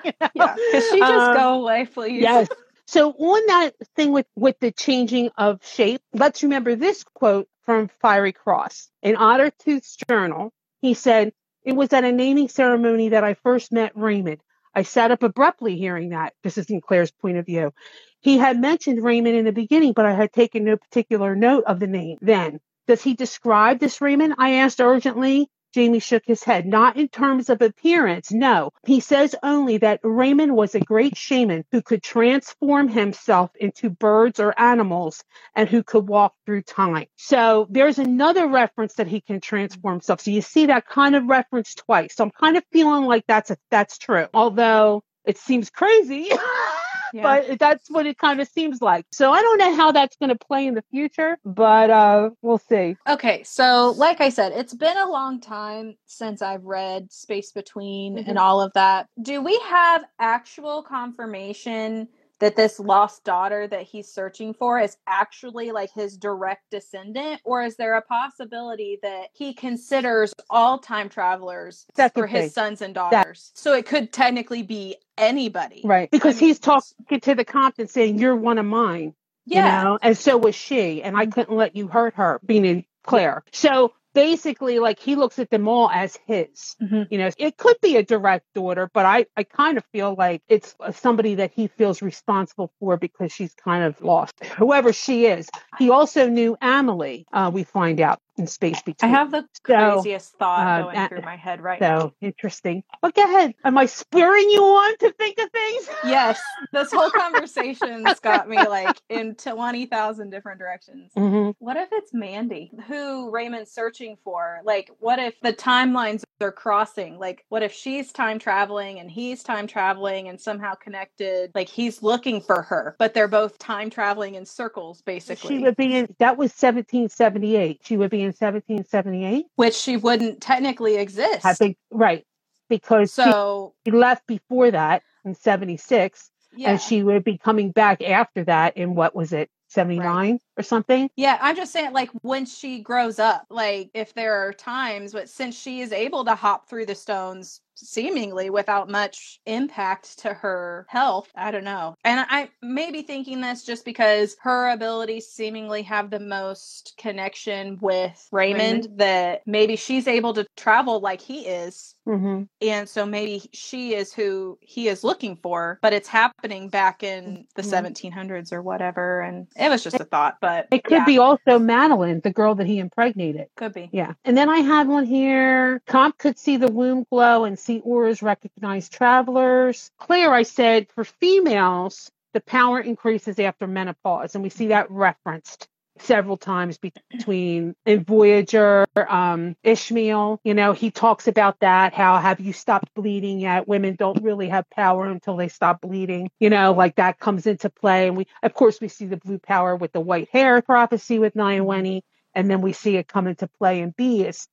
You know? yeah, she just Um, go away, please? Yes. So on that thing with with the changing of shape, let's remember this quote from Fiery Cross in Otter Tooth's journal. He said, "It was at a naming ceremony that I first met Raymond. I sat up abruptly hearing that. This is in Claire's point of view. He had mentioned Raymond in the beginning, but I had taken no particular note of the name then. Does he describe this Raymond? I asked urgently. Jamie shook his head. Not in terms of appearance, no. He says only that Raymond was a great shaman who could transform himself into birds or animals and who could walk through time. So there's another reference that he can transform himself. So you see that kind of reference twice. So I'm kind of feeling like that's a, that's true. Although it seems crazy. <laughs> Yeah. but that's what it kind of seems like. So I don't know how that's going to play in the future, but uh, we'll see. Okay, so like I said, it's been a long time since I've read Space Between Mhm. and all of that. Do we have actual confirmation that this lost daughter that he's searching for is actually like his direct descendant? Or is there a possibility that he considers all time travelers That's for his sons and daughters? so it could technically be anybody. Right. Because I mean, he's talking to the Compton saying, You're one of mine. Yeah. You know? And so was she. And I mm-hmm. couldn't let you hurt her, meaning Claire. So basically like he looks at them all as his. Mhm. You know, it could be a direct daughter, but I, I kind of feel like it's uh, somebody that he feels responsible for because she's kind of lost. Whoever she is. He also knew Amelie, uh, we find out in Space between. I have the So, craziest thought uh, going through my head right now. so interesting. But go ahead. Am I spurring you on to think of things? Yes, this whole conversation's <laughs> got me like in 20,000 different directions. hmm What if it's Mandy who Raymond's searching for? Like, what if the timelines are crossing? Like, what if she's time traveling and he's time traveling and somehow connected? Like, he's looking for her, but they're both time traveling in circles, basically, She would be in, that was 1778. She would be in 1778. which she wouldn't technically exist. I think, right. Because she- so. she left before that in 76 Yeah. and she would be coming back after that in what was it 79 or something Yeah, I'm just saying, like, when she grows up, like, if there are times, but since she is able to hop through the stones seemingly without much impact to her health, I don't know. And I may be thinking this just because her abilities seemingly have the most connection with Raymond, that maybe she's able to travel like he is. hmm And so maybe she is who he is looking for, but it's happening back in the Mhm. 1700s or whatever. And it was just a thought, but it could yeah. be also madeline the girl that he impregnated Could be. yeah and then i had one here Comte could see the womb glow and see auras recognize travelers Claire, i said for females the power increases after menopause and we see that referenced several times between in Voyager, um, Ishmael. You know, he talks about that. How have you stopped bleeding yet? Women don't really have power until they stop bleeding. You know, like that comes into play. And we, of course, we see the blue power with the white hair prophecy with Nayawenne. And then we see it come into play in.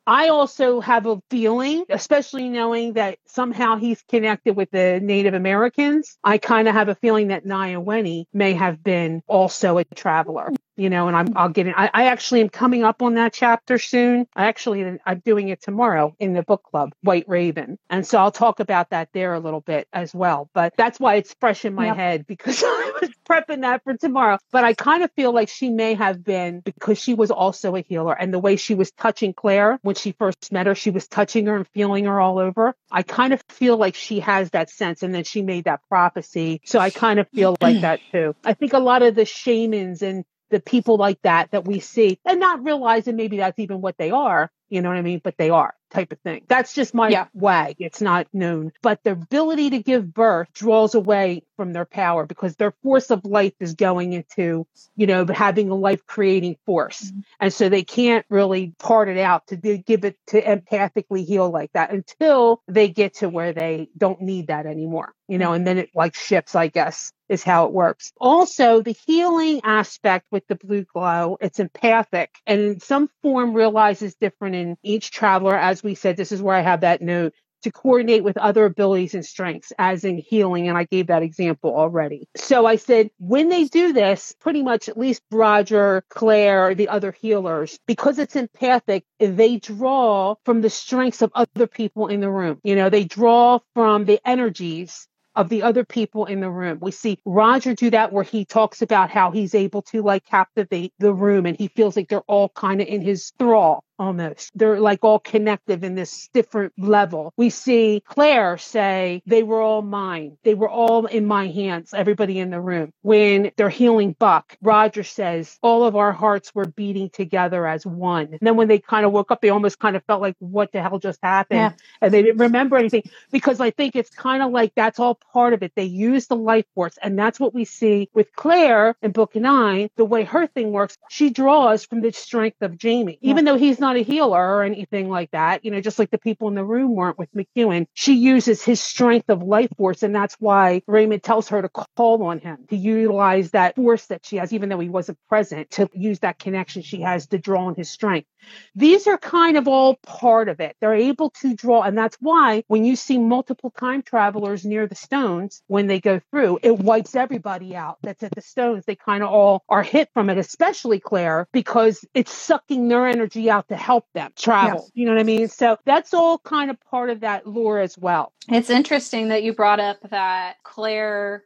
I also have a feeling, especially knowing that somehow he's connected with the Native Americans. I kind of have a feeling that Nayawenne may have been also a traveler you know, and I'm, I'll get in. I, I actually am coming up on that chapter soon. I actually, I'm doing it tomorrow in the book club, White Raven. And so I'll talk about that there a little bit as well. But that's why it's fresh in my Yep. head because <laughs> I was prepping that for tomorrow. But I kind of feel like she may have been because she was also a healer and the way she was touching Claire when she first met her, she was touching her and feeling her all over. I kind of feel like she has that sense and then she made that prophecy. So I kind of feel like that too. I think a lot of the shamans and the people like that that we see and not realizing maybe that's even what they are you know what i mean but they are type of thing that's just my Yeah. wag it's not known but the ability to give birth draws away from their power because their force of life is going into you know having a life creating force Mhm. and so they can't really part it out to do, give it to empathically heal like that until they get to where they don't need that anymore you know and then it like shifts i guess is how it works. Also, the healing aspect with the blue glow, it's empathic and in some form realizes different in each traveler. As we said, this is where I have that note to coordinate with other abilities and strengths, as in healing. And I gave that example already. So I said, when they do this, pretty much at least Roger, Claire, the other healers, because it's empathic, they draw from the strengths of other people in the room. You know, they draw from the energies of the other people in the room. We see Roger do that where he talks about how he's able to like captivate the room and he feels like they're all kind of in his thrall almost. They're like all connected in this different level. We see Claire say, they were all mine. They were all in my hands, everybody in the room. When they're healing Buck, Roger says, all of our hearts were beating together as one. And then when they kind of woke up, they almost kind of felt like, what the hell just happened? Yeah. And they didn't remember anything because I think it's kind of like that's all part of it. They use the life force. And that's what we see with Claire in book nine. The way her thing works, she draws from the strength of Jamie, even though he's not a healer or anything like that, you know, just like the people in the room weren't with McEwan. She uses his strength of life force. And that's why Raymond tells her to call on him to utilize that force that she has, even though he wasn't present, to use that connection she has to draw on his strength. These are kind of all part of it. They're able to draw, and that's why when you see multiple time travelers near the stones, when they go through, it wipes everybody out that's at the stones. They kind of all are hit from it, especially Claire, because it's sucking their energy out to help them travel. You know what I mean? So that's all kind of part of that lore as well. It's interesting that you brought up that Claire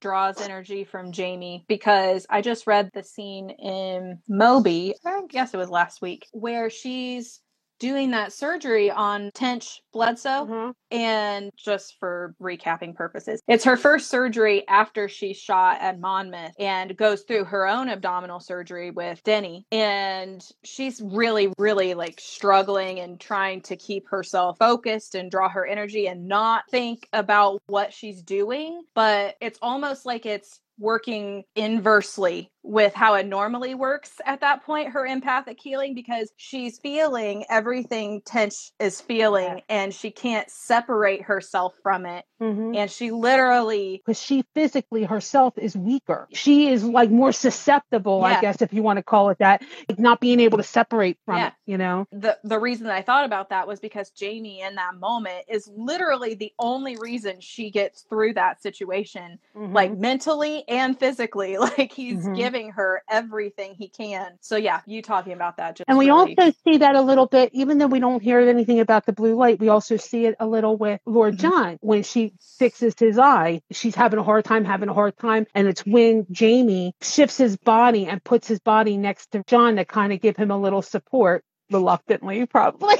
draws energy from Jamie because I just read the scene in Moby, I guess it was last week, where she's doing that surgery on Tench Bledsoe. Mhm. And just for recapping purposes, it's her first surgery after she shot at Monmouth and goes through her own abdominal surgery with Denny. And she's really, really like struggling and trying to keep herself focused and draw her energy and not think about what she's doing. But it's almost like it's working inversely with how it normally works at that point, her empathic healing, because she's feeling everything Tench is feeling and she can't separate herself from it. Mhm. And she literally, because she physically herself is weaker. She is like more susceptible, Yeah. I guess, if you want to call it that, like not being able to separate from Yeah. it, you know? the, the reason that I thought about that was because Jamie in that moment is literally the only reason she gets through that situation, like Mhm. mentally and physically. <laughs> Like he's Mhm. giving her everything he can. So, yeah, you talking about that just and we really- also see that a little bit, even though we don't hear anything about the blue light, we also see it a little with Lord Mhm. John when she fixes his eye. She's having a hard time, having a hard time. And it's when Jamie shifts his body and puts his body next to John to kind of give him a little support, reluctantly, probably.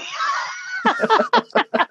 <laughs>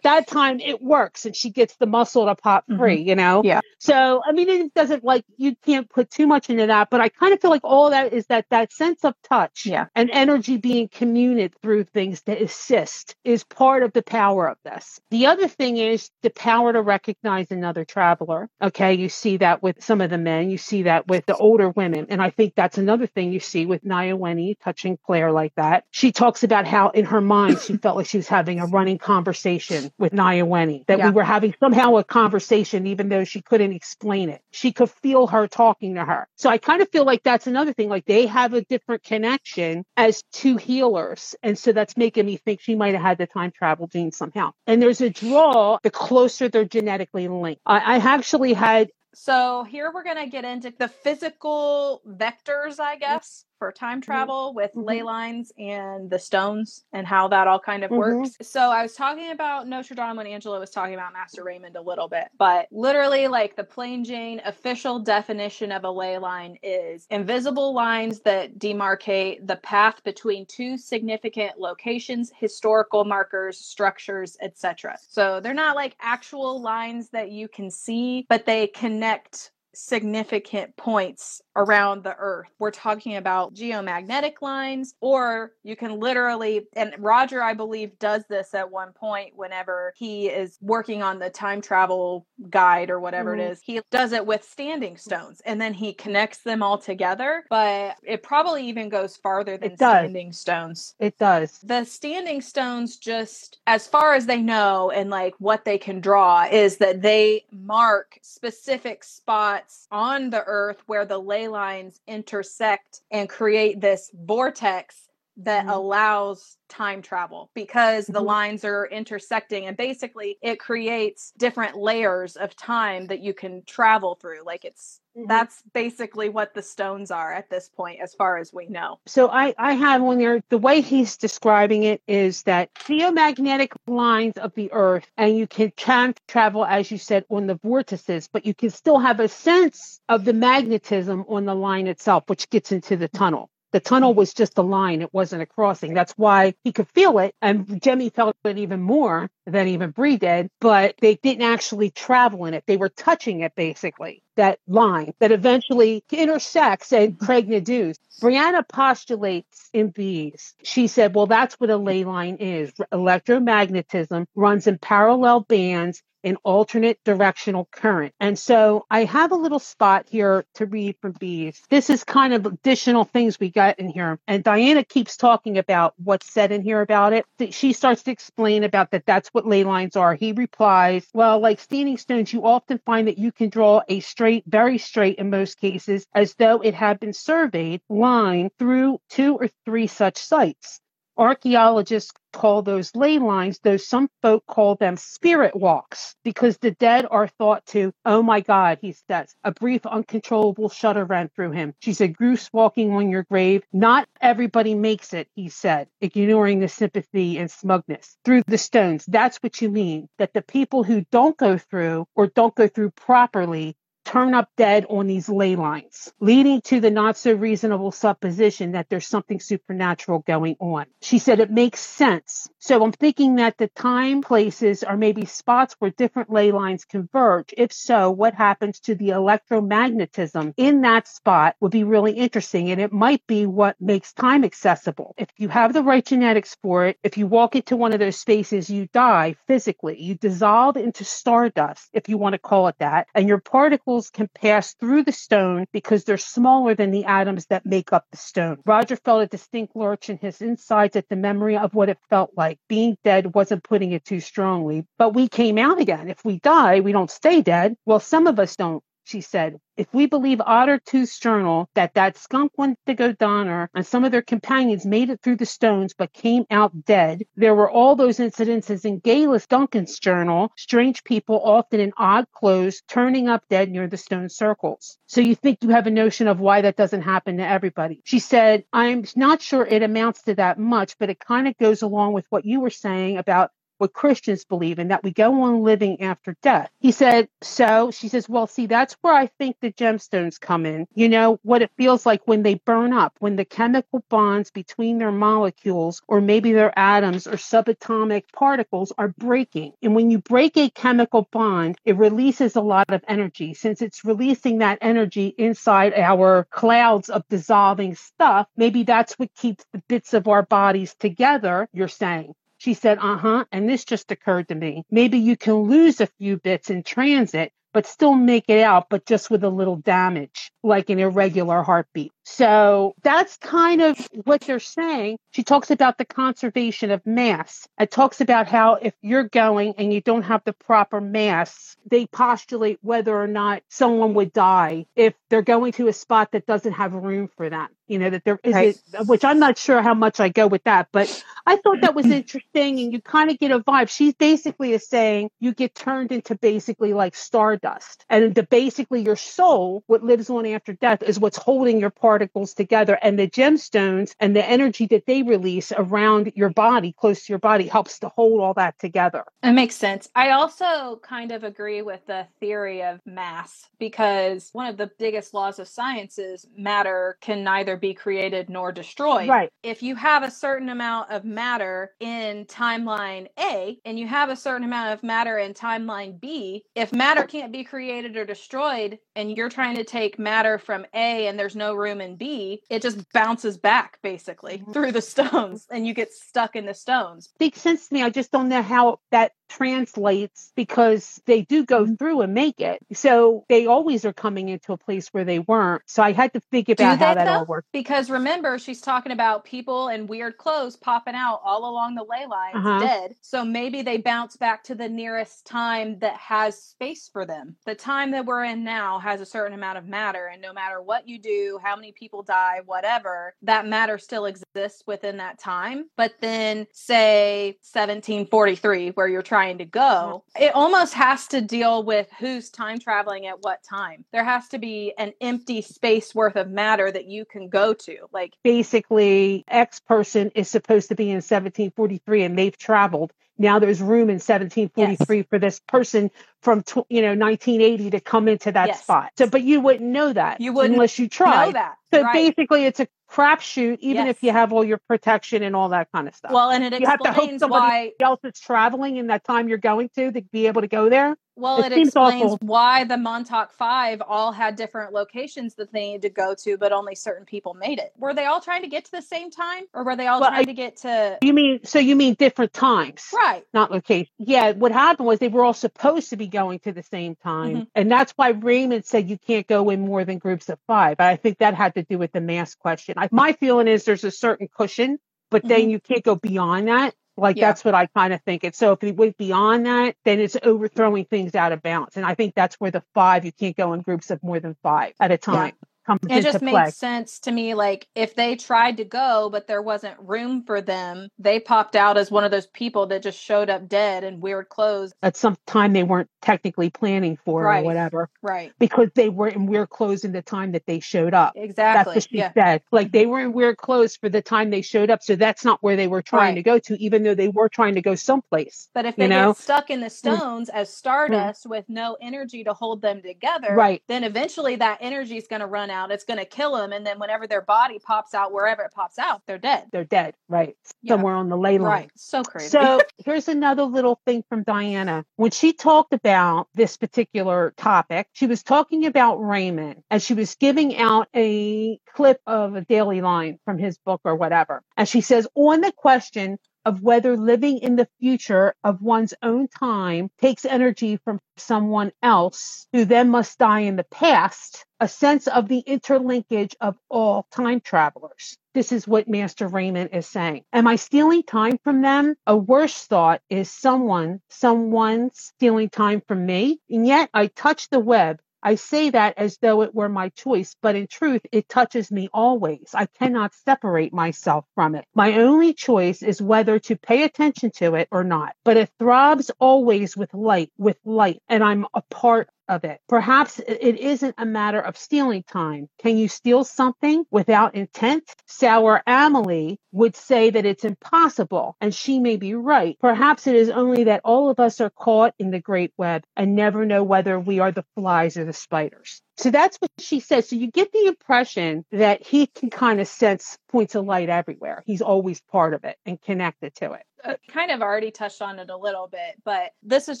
that time it works and she gets the muscle to pop Mhm. free, you know? Yeah. So, I mean, it doesn't like, you can't put too much into that, but I kind of feel like all that is that, that sense of touch Yeah. and energy being commuted through things to assist is part of the power of this. The other thing is the power to recognize another traveler. Okay. You see that with some of the men, you see that with the older women. And I think that's another thing you see with Nayawenne touching Claire like that. She talks about how in her mind she felt like she was having a running conversation with Nayawenne, that Yeah. we were having somehow a conversation, even though she couldn't explain it. She could feel her talking to her. So I kind of feel like that's another thing. Like they have a different connection as two healers. And so that's making me think she might have had the time travel gene somehow. And there's a draw the closer they're genetically linked. I, I actually had So here we're going to get into the physical vectors, I guess, for time travel with Mhm. ley lines and the stones and how that all kind of Mhm. works. So I was talking about Notre Dame when Angela was talking about Master Raymond a little bit, but literally like the plain Jane official definition of a ley line is invisible lines that demarcate the path between two significant locations, historical markers, structures, etc. So they're not like actual lines that you can see, but they connect significant points around the earth. We're talking about geomagnetic lines, or you can literally, and Roger, I believe, does this at one point whenever he is working on the time travel guide or whatever Mhm. it is. He does it with standing stones and then he connects them all together, but it probably even goes farther than standing stones it does. the standing stones just as far as they know and like what they can draw is that they mark specific spots on the earth where the ley lines intersect and create this vortex that Mhm. allows time travel because the Mhm. lines are intersecting and basically it creates different layers of time that you can travel through like it's Mhm. that's basically what the stones are at this point as far as we know So I, I have one there. The way he's describing it is that geomagnetic lines of the earth, and you can time travel, as you said, on the vortices, but you can still have a sense of the magnetism on the line itself, which gets into the tunnel. The tunnel mm-hmm. was just a line, it wasn't a crossing. That's why he could feel it. And Jemmy felt it even more than even Bree did, but they didn't actually travel in it. They were touching it basically, that line that eventually intersects and Craigh na Dun's. Brianna postulates in bees. She said, well, that's what a ley line is. Electromagnetism runs in parallel bands in alternate directional current. And so I have a little spot here to read from bees. This is kind of additional things we got in here. And Diana keeps talking about what's said in here about it. She starts to explain about that that's what ley lines are. He replies, well, like standing stones, you often find that you can draw a straight, very straight in most cases, as though it had been surveyed line through two or three such sites. Archaeologists call those ley lines, though some folk call them spirit walks, because the dead are thought to, oh my God, he says. A brief, uncontrollable shudder ran through him. She said, Goose walking on your grave. Not everybody makes it, he said, ignoring the sympathy and smugness. Through the stones. That's what you mean. That the people who don't go through or don't go through properly turn up dead on these ley lines, leading to the not so reasonable supposition that there's something supernatural going on. She said it makes sense. So I'm thinking that the time places are maybe spots where different ley lines converge. If so, what happens to the electromagnetism in that spot would be really interesting. And it might be what makes time accessible. If you have the right genetics for it, if you walk into one of those spaces, you die physically. You dissolve into stardust, if you want to call it that, and your particles can pass through the stone because they're smaller than the atoms that make up the stone. Roger felt a distinct lurch in his insides at the memory of what it felt like. Being dead wasn't putting it too strongly, but we came out again. If we die, we don't stay dead. Well, some of us don't she said, if we believe Otter Tooth's journal that that skunk went Wendigo Donner and some of their companions made it through the stones but came out dead, there were all those incidences in Geillis Duncan's journal, strange people often in odd clothes turning up dead near the stone circles. So you think you have a notion of why that doesn't happen to everybody. She said, I'm not sure it amounts to that much, but it kind of goes along with what you were saying about what Christians believe in, that we go on living after death. He said, So she says, Well, see, that's where I think the gemstones come in. You know, what it feels like when they burn up, when the chemical bonds between their molecules or maybe their atoms or subatomic particles are breaking. And when you break a chemical bond, it releases a lot of energy. Since it's releasing that energy inside our clouds of dissolving stuff, maybe that's what keeps the bits of our bodies together, you're saying. She said, uh huh. And this just occurred to me. Maybe you can lose a few bits in transit, but still make it out, but just with a little damage, like an irregular heartbeat. So that's kind of what they're saying. She talks about the conservation of mass. It talks about how if you're going and you don't have the proper mass, they postulate whether or not someone would die if they're going to a spot that doesn't have room for that. You know, that there is, right. which I'm not sure how much I go with that, but I thought that was interesting. And you kind of get a vibe. She basically is saying you get turned into basically like stardust. And the basically your soul, what lives on after death, is what's holding your particles together. And the gemstones and the energy that they release around your body, close to your body, helps to hold all that together. It makes sense. I also kind of agree with the theory of mass because one of the biggest laws of science is matter can neither be created nor destroyed. Right. If you have a certain amount of matter in timeline A and you have a certain amount of matter in timeline B, if matter can't be created or destroyed and you're trying to take matter from A and there's no room in B, it just bounces back basically mm-hmm. through the <laughs> stones and you get stuck in the stones. Makes sense to me. I just don't know how that translates because they do go mm-hmm. through and make it. So they always are coming into a place where they weren't. So I had to figure out how that though? all works. Because remember, she's talking about people in weird clothes popping out all along the ley lines uh-huh. dead. So maybe they bounce back to the nearest time that has space for them. The time that we're in now has a certain amount of matter. And no matter what you do, how many people die, whatever, that matter still exists within that time. But then, say 1743, where you're trying to go, it almost has to deal with who's time traveling at what time. There has to be an empty space worth of matter that you can go to. Like basically, X person is supposed to be in 1743 and they've traveled now there's room in 1743 yes. for this person from you know 1980 to come into that yes. spot. So, but you wouldn't know that you wouldn't unless you try. Know that. So right. basically, it's a crapshoot, even yes. if you have all your protection and all that kind of stuff. Well, and it you have to hope somebody why... else is traveling in that time you're going to to be able to go there. Well, it, it explains awful. why the Montauk Five all had different locations that they needed to go to, but only certain people made it. Were they all trying to get to the same time, or were they all well, trying I, to get to? You mean so? You mean different times, right? Not location. Yeah. What happened was they were all supposed to be going to the same time, mm-hmm. and that's why Raymond said you can't go in more than groups of five. I think that had to do with the mass question. I, my feeling is there's a certain cushion, but mm-hmm. then you can't go beyond that. Like yeah. that's what I kind of think. And so if we went beyond that, then it's overthrowing things out of balance. And I think that's where the five, you can't go in groups of more than five at a time. Comes It just play. made sense to me. Like if they tried to go, but there wasn't room for them, they popped out as one of those people that just showed up dead in weird clothes. At some time they weren't technically planning for Right. or whatever Right. because they were in weird clothes in the time that they showed up. That's Exactly. what she Yeah. said. Like they were in weird clothes for the time they showed up. So that's not where they were trying to go to, even though they were trying to go someplace. But if You they know? Mm. get stuck in the stones as stardust with no energy to hold them together, Right. then eventually that energy is going to run out. It's going to kill them. And then whenever their body pops out, wherever it pops out, they're dead. They're dead. Right. Yeah. Somewhere on the ley line. Right. So crazy. So here's another little thing from Diana. When she talked about this particular topic, she was talking about Raymond and she was giving out a clip of a daily line from his book or whatever. And she says, on the question of whether living in the future of one's own time takes energy from someone else who then must die in the past, a sense of the interlinkage of all time travelers. This is what Master Raymond is saying. Am I stealing time from them? A worse thought is someone, someone stealing time from me. And yet I touch the web. I say that as though it were my choice, but in truth, it touches me always. I cannot separate myself from it. My only choice is whether to pay attention to it or not. But it throbs always with light, with light, and I'm a part of it. Perhaps it isn't a matter of stealing time. Can you steal something without intent? Sour Amelie would say that it's impossible, and she may be right. Perhaps it is only that all of us are caught in the great web and never know whether we are the flies or the spiders. So that's what she says. So you get the impression that he can kind of sense points of light everywhere. He's always part of it and connected to it. Uh, kind of already touched on it a little bit, but this is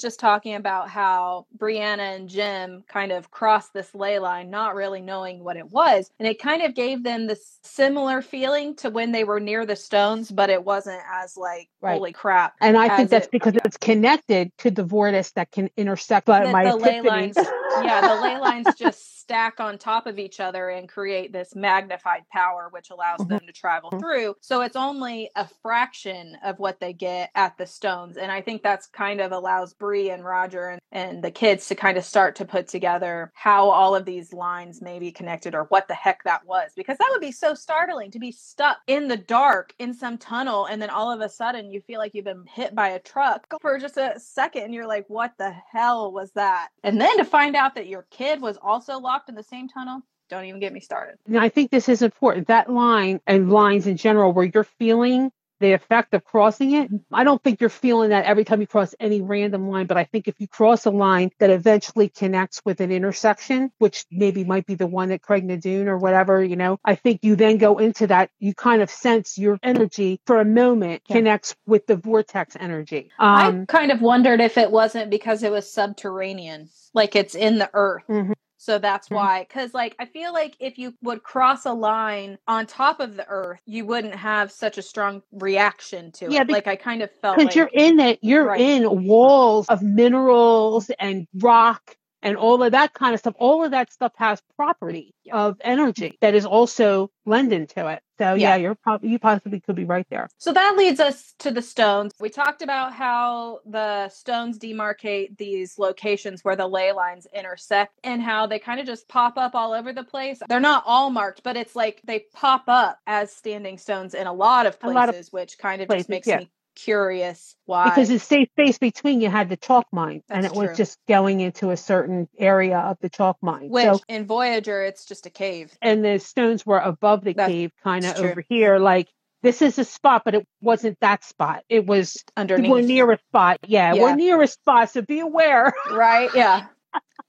just talking about how Brianna and Jem kind of crossed this ley line, not really knowing what it was. And it kind of gave them this similar feeling to when they were near the stones, but it wasn't as like, Right. holy crap. And I think that's it- because yeah. it's connected to the vortex that can intersect The- my the ley lines- yeah, the ley lines <laughs> just stack on top of each other and create this magnified power, which allows Mhm. them to travel through. So it's only a fraction of what they get at the stones. And I think that's kind of allows Bree and Roger and, and the kids to kind of start to put together how all of these lines may be connected or what the heck that was. Because that would be so startling to be stuck in the dark in some tunnel and then all of a sudden you feel like you've been hit by a truck for just a second and you're like, what the hell was that? And then to find out that your kid was also locked in the same tunnel, don't even get me started. Now, I think this is important. That line and lines in general, where you're feeling the effect of crossing it, I don't think you're feeling that every time you cross any random line, but I think if you cross a line that eventually connects with an intersection, which maybe might be the one at Craigh na Dun or whatever, you know, I think you then go into that, you kind of sense your energy for a moment Yeah. connects with the vortex energy. I Um, kind of wondered if it wasn't because it was subterranean, like it's in the earth. Mhm. So that's Mhm. why, because like I feel like if you would cross a line on top of the earth, you wouldn't have such a strong reaction to Yeah, it. Like I kind of felt because like you're in it, you're Right. in walls of minerals and rock and all of that kind of stuff. All of that stuff has property of energy that is also lending to it. So yeah, Yeah. you're probably you possibly could be right there. So that leads us to the stones. We talked about how the stones demarcate these locations where the ley lines intersect and how they kind of just pop up all over the place. They're not all marked, but it's like they pop up as standing stones in a lot of places, lot of which kind of places, just makes yeah. me curious why. Because the safe space between you had the chalk mine and That's it was just going into a certain area of the chalk mine. which so in Voyager, it's just a cave. and the stones were above the That's cave, kind of over here, like this is a spot, but it wasn't that spot. It was Underneath. we're near a spot. Yeah, Yeah. we're near a spot, so be aware. right? Yeah.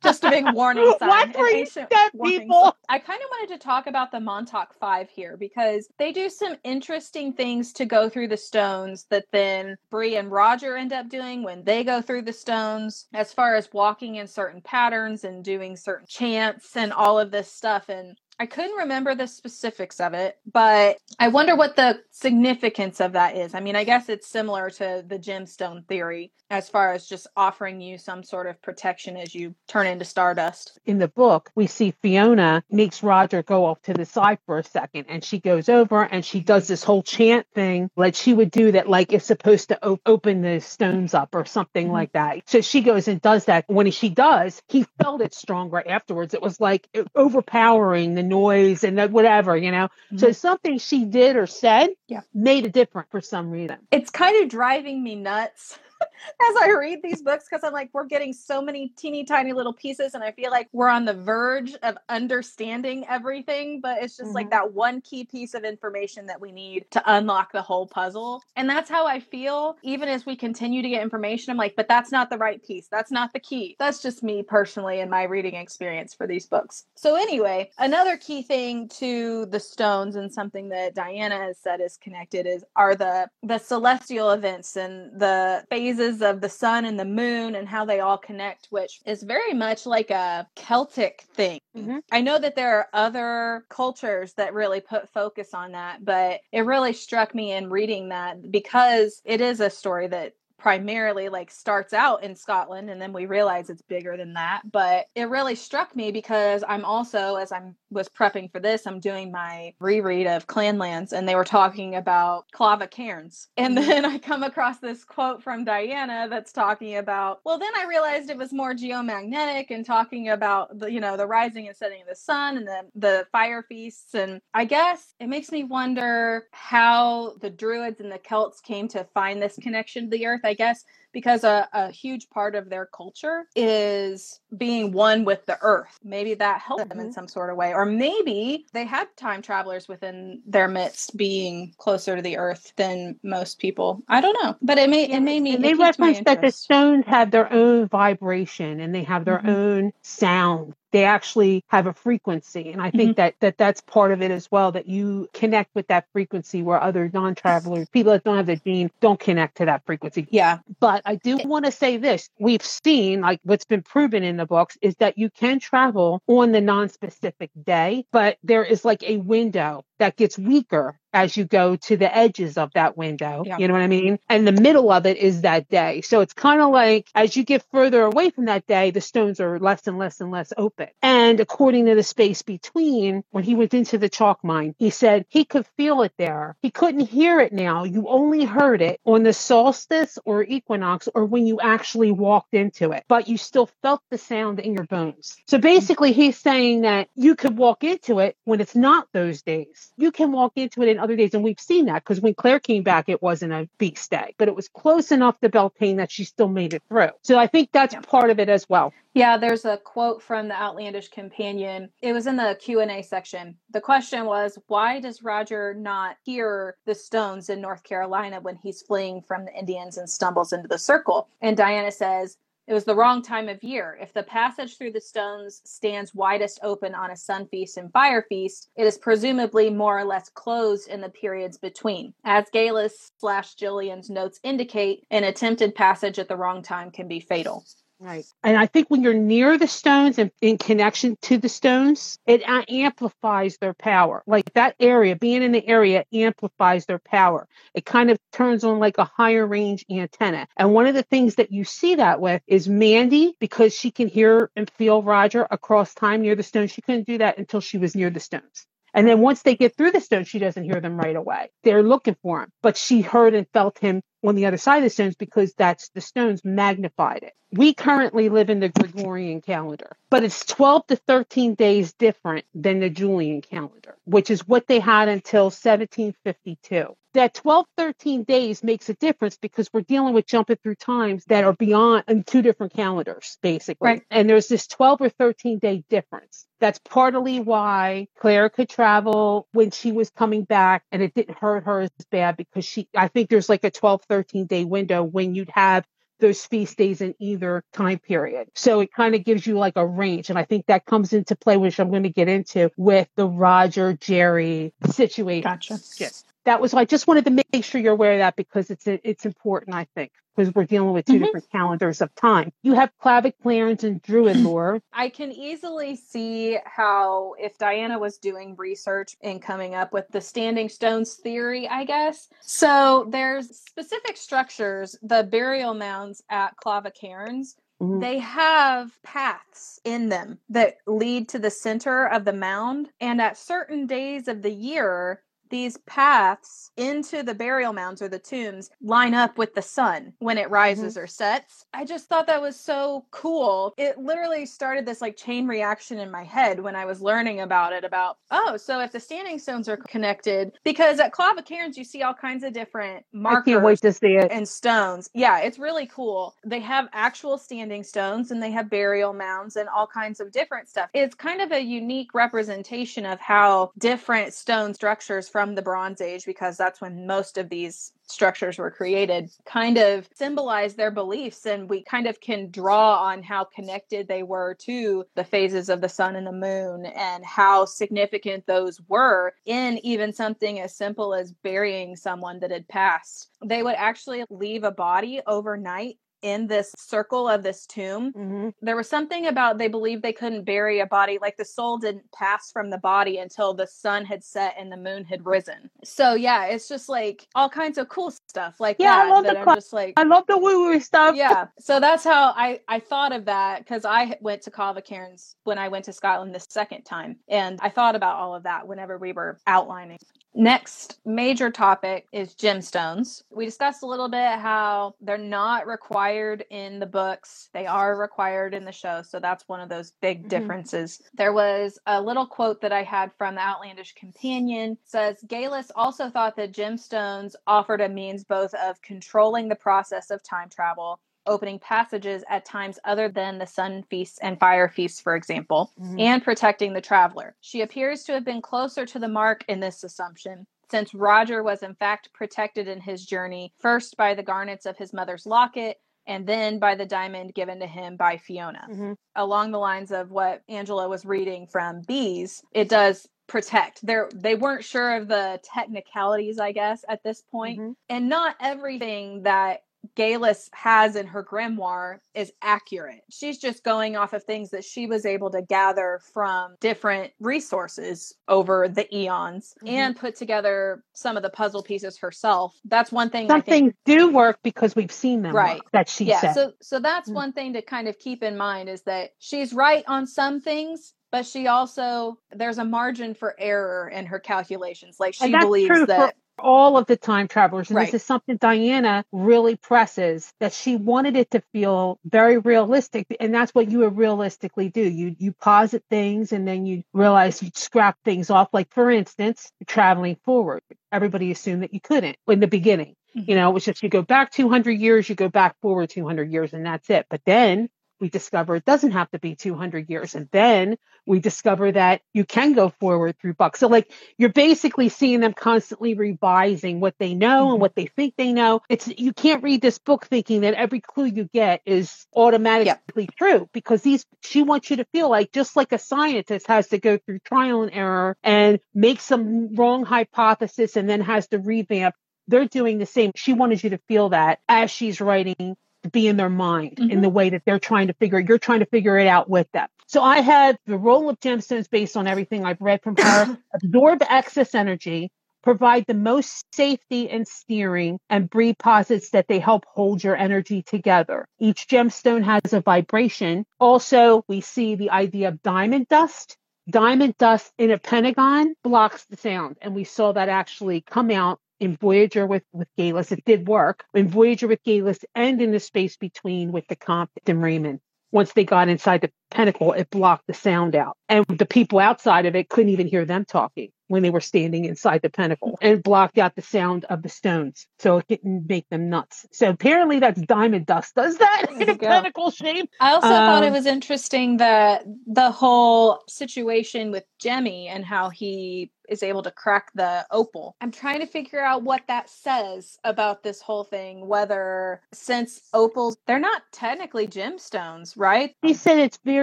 Just a big warning <laughs> sign. An where you step, people. sign. I kind of wanted to talk about the Montauk Five here because they do some interesting things to go through the stones that then Bree and Roger end up doing when they go through the stones, as far as walking in certain patterns and doing certain chants and all of this stuff. And I couldn't remember the specifics of it, but I wonder what the significance of that is. I mean, I guess it's similar to the gemstone theory as far as just offering you some sort of protection as you turn into stardust. in the book, we see Fiona makes Roger go off to the side for a second and she goes over and she does this whole chant thing like she would do that, like it's supposed to op- open the stones up or something Mhm. like that. So she goes and does that. When she does, he felt it stronger afterwards. It was like overpowering the noise and that whatever, you know. So Mhm. something she did or said Yeah. made it different for some reason. it's kind of driving me nuts <laughs> as I read these books because I'm like, we're getting so many teeny tiny little pieces, and I feel like we're on the verge of understanding everything, but it's just like Mhm. that one key piece of information that we need to unlock the whole puzzle. And that's how I feel even as we continue to get information. I'm like, but that's not the right piece. That's not the key. That's just me personally in my reading experience for these books. So, anyway, another key thing to the stones and something that Diana has said is connected is are the the celestial events and the phases of the sun and the moon and how they all connect, which is very much like a Celtic thing. Mhm. I know that there are other cultures that really put focus on that, but it really struck me in reading that because it is a story that primarily like starts out in Scotland and then we realize it's bigger than that but it really struck me because I'm also as I'm was prepping for this I'm doing my reread of Clanlands and they were talking about clava cairns and Mhm. then <laughs> I come across this quote from Diana that's talking about well then I realized it was more geomagnetic and talking about the you know the rising and setting of the sun and the the fire feasts and I guess it makes me wonder how the druids and the Celts came to find this connection to the earth I guess because a, a huge part of their culture is being one with the earth. Maybe that helped them in Mhm. some sort of way. Or maybe they had time travelers within their midst being closer to the earth than most people. I don't know. But it made it made me they reference that the stones have their own vibration and they have their Mhm. own sound. They actually have a frequency, and I think mm-hmm. that that that's part of it as well. That you connect with that frequency where other non-travelers, people that don't have the gene, don't connect to that frequency. Yeah. But I do want to say this: we've seen, like what's been proven in the books, is that you can travel on the non-specific day, but there is like a window that gets weaker as you go to the edges of that window. Yeah. You know what I mean? And the middle of it is that day. So it's kind of like as you get further away from that day, the stones are less and less and less open. And according to the space between, when he went into the chalk mine, he said he could feel it there. He couldn't hear it now. You only heard it on the solstice or equinox or when you actually walked into it, but you still felt the sound in your bones. So mm-hmm. basically, he's saying that you could walk into it when it's not those days. You can walk into it in other days. And we've seen that because when Claire came back, it wasn't a feast day, but it was close enough to Beltane that she still made it through. So I think that's part of it as well. Yeah, there's a quote from the Outlandish Companion. It was in the Q&A section. The question was, why does Roger not hear the stones in North Carolina when he's fleeing from the Indians and stumbles into the circle? And Diana says, it was the wrong time of year. If the passage through the stones stands widest open on a sun feast and fire feast, it is presumably more or less closed in the periods between. As Geillis slash Gillian's notes indicate, an attempted passage at the wrong time can be fatal. Right. And I think when you're near the stones and in connection to the stones, it amplifies their power. Like that area, being in the area amplifies their power. It kind of turns on like a higher range antenna. And one of the things that you see that with is Mandy, because she can hear and feel Roger across time near the stones. She couldn't do that until she was near the stones. And then once they get through the stones, she doesn't hear them right away. They're looking for him, but she heard and felt him on the other side of the stones because that's the stones magnified it. We currently live in the Gregorian calendar, but it's 12 to 13 days different than the Julian calendar, which is what they had until 1752. That 12, 13 days makes a difference because we're dealing with jumping through times that are beyond in two different calendars, basically. Right. And there's this 12 or 13 day difference. That's partly why Claire could travel when she was coming back and it didn't hurt her as bad because she, I think there's like a 12, 13 day window when you'd have those feast days in either time period. So it kind of gives you like a range. And I think that comes into play, which I'm going to get into with the Roger Jerry situation. Gotcha. Yes. That was, I just wanted to make sure you're aware of that because it's, it's important, I think, because we're dealing with 2 Mhm. different calendars of time. You have Clava Cairns and Druid lore. I can easily see how if Diana was doing research and coming up with the standing stones theory, I guess. So there's specific structures, the burial mounds at Clava Cairns. Mhm. They have paths in them that lead to the center of the mound. And at certain days of the year, these paths into the burial mounds or the tombs line up with the sun when it rises mm-hmm. or sets. I just thought that was so cool. It literally started this like chain reaction in my head when I was learning about it about, oh, so if the standing stones are connected, because at Clava Cairns you see all kinds of different markers I can't wait to see it. and stones. Yeah, it's really cool. They have actual standing stones and they have burial mounds and all kinds of different stuff. It's kind of a unique representation of how different stone structures from the Bronze Age, because that's when most of these structures were created kind of symbolize their beliefs. And we kind of can draw on how connected they were to the phases of the sun and the moon and how significant those were in even something as simple as burying someone that had passed. They would actually leave a body overnight in this circle of this tomb. Mm-hmm. There was something about they believed they couldn't bury a body, like the soul didn't pass from the body until the sun had set and the moon had risen. So yeah, it's just like all kinds of cool stuff like yeah, that. I love that the I'm cl- just like I love the woo woo stuff. Yeah. So that's how I I thought of that because I went to Clava Cairns when I went to Scotland the second time, and I thought about all of that whenever we were outlining. Next major topic is gemstones. We discussed a little bit how they're not required in the books, they are required in the show. So that's one of those big mm-hmm. differences. There was a little quote that I had from the Outlandish Companion says Geillis also thought that gemstones offered a means both of controlling the process of time travel opening passages at times other than the sun feasts and fire feasts, for example, mm-hmm. and protecting the traveler. She appears to have been closer to the mark in this assumption, since Roger was in fact protected in his journey, first by the garnets of his mother's locket, and then by the diamond given to him by Fiona. Mm-hmm. Along the lines of what Angela was reading from Bees, it does protect. They they weren't sure of the technicalities, I guess, at this point. Mm-hmm. And not everything that Geillis has in her grimoire is accurate. She's just going off of things that she was able to gather from different resources over the eons mm-hmm. and put together some of the puzzle pieces herself. That's one thing. Some things do work because we've seen them. Right. Work, that she yeah, said. So so that's mm-hmm. one thing to kind of keep in mind is that she's right on some things, but she also there's a margin for error in her calculations. Like she believes that all of the time travelers. And right. this is something Diana really presses that she wanted it to feel very realistic. And that's what you would realistically do. You you posit things and then you realize you scrap things off. Like for instance, traveling forward. Everybody assumed that you couldn't in the beginning. Mm-hmm. You know, it was just you go back 200 years, you go back forward 200 years, and that's it. But then we discover it doesn't have to be 200 years. And then we discover that you can go forward through books. So, like, you're basically seeing them constantly revising what they know mm-hmm. and what they think they know. It's you can't read this book thinking that every clue you get is automatically yep. true because these she wants you to feel like just like a scientist has to go through trial and error and make some wrong hypothesis and then has to revamp they're doing the same. She wanted you to feel that as she's writing be in their mind mm-hmm. in the way that they're trying to figure you're trying to figure it out with them. So i have the role of gemstones based on everything i've read from her <coughs> absorb excess energy provide the most safety and steering and Bree posits that they help hold your energy together. Each gemstone has a vibration. Also we see the idea of diamond dust. Diamond dust in a pentagon blocks the sound and we saw that actually come out in Voyager with, with Geillis. It did work. In Voyager with Geillis and in the space between with the Comte and Raymond. Once they got inside the pentacle, it blocked the sound out. And the people outside of it couldn't even hear them talking when they were standing inside the pentacle and blocked out the sound of the stones so it didn't make them nuts. So apparently that's diamond dust does that in a <laughs> pentacle shape. I also um, thought it um, was interesting that the whole situation with Jemmy and how he is able to crack the opal. I'm trying to figure out what that says about this whole thing, whether since opals, they're not technically gemstones, right? He said it's very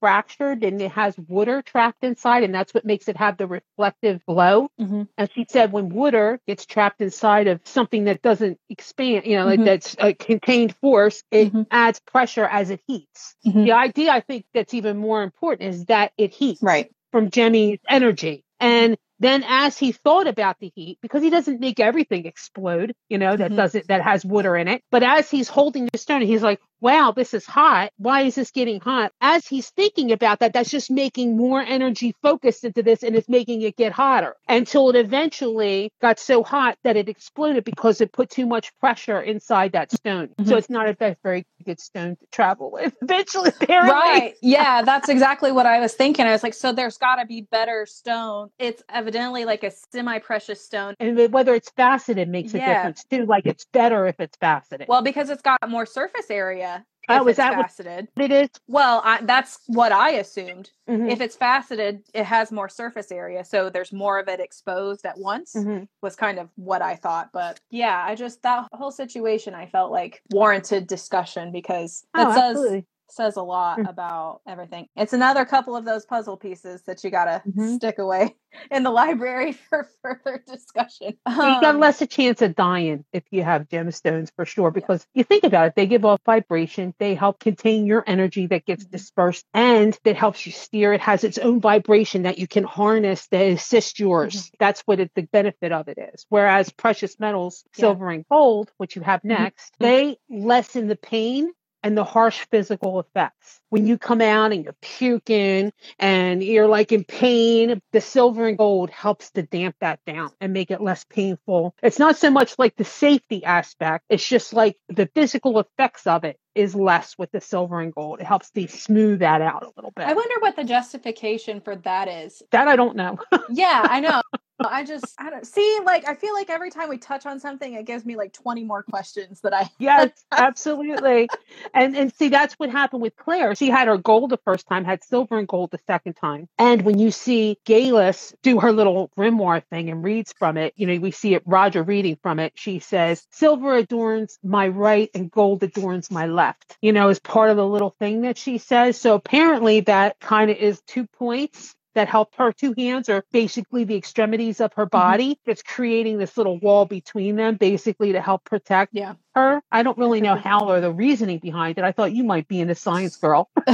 fractured and it has water trapped inside, and that's what makes it have the reflective glow. Mm-hmm. And she said when water gets trapped inside of something that doesn't expand, you know, mm-hmm. like that's a contained force, it mm-hmm. adds pressure as it heats. Mm-hmm. The idea I think that's even more important is that it heats right. from Jemmy's energy. And then as he thought about the heat, because he doesn't make everything explode, you know, that mm-hmm. doesn't, that has water in it. But as he's holding the stone, he's like, wow, this is hot. Why is this getting hot? As he's thinking about that, that's just making more energy focused into this and it's making it get hotter until it eventually got so hot that it exploded because it put too much pressure inside that stone. Mm-hmm. So it's not a very good stone to travel with. <laughs> Eventually, apparently. Right. Yeah, <laughs> that's exactly what I was thinking. I was like, so there's got to be better stone. It's evidently like a semi precious stone. And whether it's faceted makes yeah. a difference too. Like it's better if it's faceted. Well, because it's got more surface area. Oh, is that faceted? It is? Well, I, that's what I assumed. Mm-hmm. If it's faceted, it has more surface area, so there's more of it exposed at once. Mm-hmm. Was kind of what I thought, but yeah, I just that whole situation I felt like warranted discussion because it oh, says absolutely says a lot mm. about everything. It's another couple of those puzzle pieces that you got to mm-hmm. stick away <laughs> in the library <laughs> for further discussion. Um, you got um, less a chance of dying if you have gemstones for sure, because yeah. you think about it, they give off vibration, they help contain your energy that gets mm-hmm. dispersed, and that helps you steer. It has its own vibration that you can harness that assist yours. Mm-hmm. That's what it, the benefit of it is. Whereas precious metals, yeah. silver and gold, which you have mm-hmm. next, they lessen the pain and the harsh physical effects. When you come out and you're puking and you're like in pain, the silver and gold helps to damp that down and make it less painful. It's not so much like the safety aspect, it's just like the physical effects of it is less with the silver and gold. It helps to smooth that out a little bit. I wonder what the justification for that is. That I don't know. <laughs> yeah, I know. I just I don't see like I feel like every time we touch on something it gives me like 20 more questions that I <laughs> Yes, <laughs> absolutely. and and see that's what happened with Claire. She had her gold the first time, had silver and gold the second time. And when you see Geillis do her little grimoire thing and reads from it, you know, we see it Roger reading from it. She says, "Silver adorns my right and gold adorns my left." You know, as part of the little thing that she says. So apparently that kind of is two points that help her two hands are basically the extremities of her mm-hmm. body. Mm-hmm. It's creating this little wall between them, basically to help protect yeah. her. I don't really know how or the reasoning behind it. I thought you might be in a science girl. <laughs>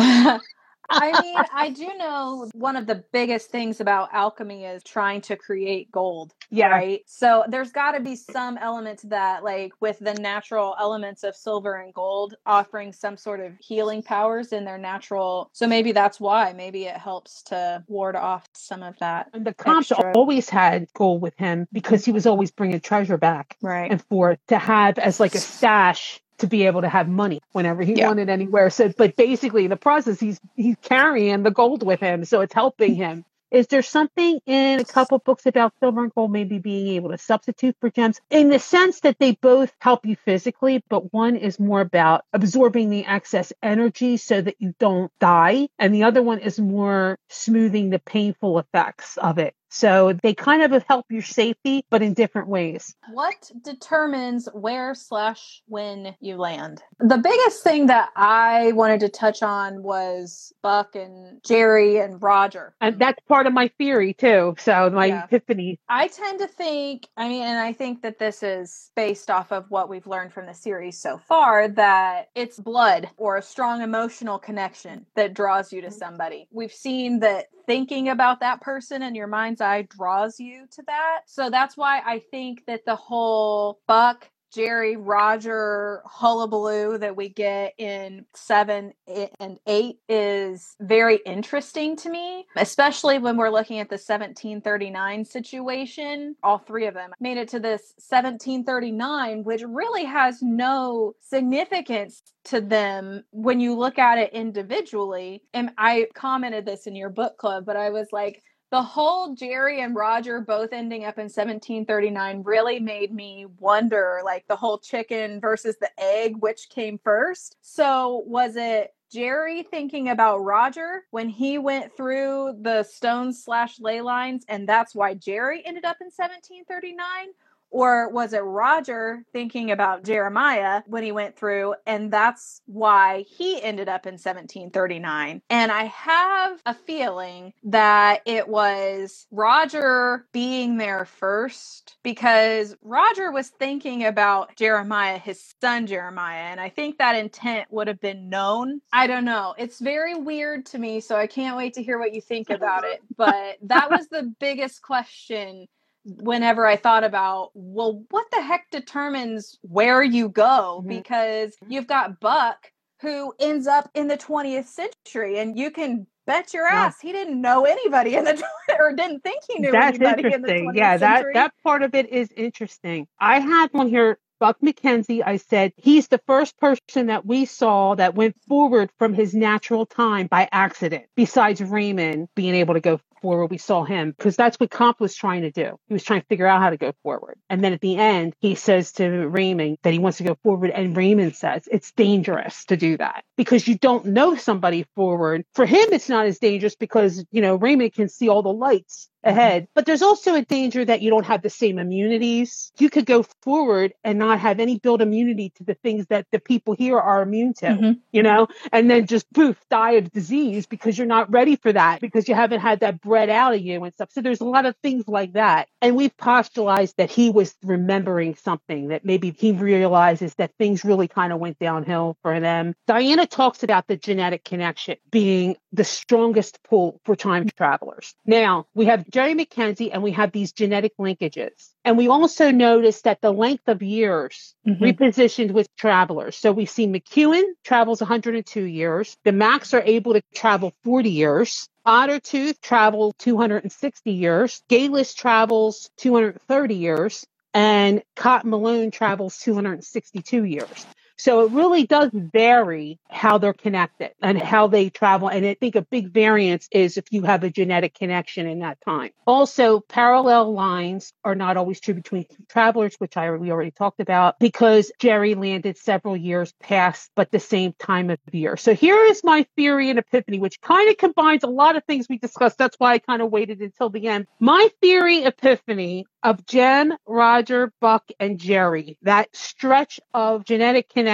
I mean, I do know one of the biggest things about alchemy is trying to create gold. Yeah. Right. So there's got to be some element to that, like with the natural elements of silver and gold offering some sort of healing powers in their natural. So maybe that's why. Maybe it helps to ward off some of that. And the Comte's always had gold with him because he was always bringing treasure back. Right. And for to have as like a stash to be able to have money whenever he yeah. wanted anywhere. So, but basically, in the process, he's he's carrying the gold with him, so it's helping him. Is there something in a couple books about silver and gold maybe being able to substitute for gems in the sense that they both help you physically, but one is more about absorbing the excess energy so that you don't die, and the other one is more smoothing the painful effects of it so they kind of help your safety, but in different ways. What determines where slash when you land? The biggest thing that I wanted to touch on was Buck and Jerry and Roger. And that's part of my theory too. So my yeah. epiphany. I tend to think, I mean, and I think that this is based off of what we've learned from the series so far, that it's blood or a strong emotional connection that draws you to mm-hmm. somebody. We've seen that thinking about that person in your mind's eye draws you to that. So that's why I think that the whole Buck Jerry Roger hullabaloo that we get in seven and eight is very interesting to me, especially when we're looking at the 1739 situation. All three of them made it to this 1739, which really has no significance to them when you look at it individually. And I commented this in your book club, but I was like, the whole Jerry and Roger both ending up in 1739 really made me wonder like the whole chicken versus the egg, which came first. So, was it Jerry thinking about Roger when he went through the stones slash ley lines, and that's why Jerry ended up in 1739? Or was it Roger thinking about Jeremiah when he went through, and that's why he ended up in 1739? And I have a feeling that it was Roger being there first because Roger was thinking about Jeremiah, his son Jeremiah, and I think that intent would have been known. I don't know. It's very weird to me, so I can't wait to hear what you think about it. But that was the biggest question whenever I thought about, well, what the heck determines where you go? Mm-hmm. Because you've got Buck who ends up in the 20th century and you can bet your ass yeah. he didn't know anybody in the <laughs> or didn't think he knew That's anybody interesting. in the 20th yeah, century. that that part of it is interesting. I had one here Buck MacKenzie, I said, he's the first person that we saw that went forward from his natural time by accident, besides Raymond being able to go forward. We saw him because that's what Comte was trying to do. He was trying to figure out how to go forward. And then at the end, he says to Raymond that he wants to go forward. And Raymond says it's dangerous to do that because you don't know somebody forward. For him, it's not as dangerous because, you know, Raymond can see all the lights ahead. But there's also a danger that you don't have the same immunities. You could go forward and not have any built immunity to the things that the people here are immune to, mm-hmm. you know, and then just poof, die of disease because you're not ready for that because you haven't had that bred out of you and stuff. So there's a lot of things like that. And we've postulated that he was remembering something that maybe he realizes that things really kind of went downhill for them. Diana talks about the genetic connection being the strongest pull for time travelers. Now we have Jerry MacKenzie and we have these genetic linkages. And we also noticed that the length of years mm-hmm. repositioned with travelers. So we see McEwan travels 102 years. The Macs are able to travel 40 years. Ottertooth travels 260 years. Geillis travels 230 years. And Cotton Malone travels 262 years. So it really does vary how they're connected and how they travel. And I think a big variance is if you have a genetic connection in that time. Also, parallel lines are not always true between travelers, which I we already talked about, because Jerry landed several years past, but the same time of year. So here is my theory and epiphany, which kind of combines a lot of things we discussed. That's why I kind of waited until the end. My theory epiphany of Jem, Roger, Buck, and Jerry, that stretch of genetic connection.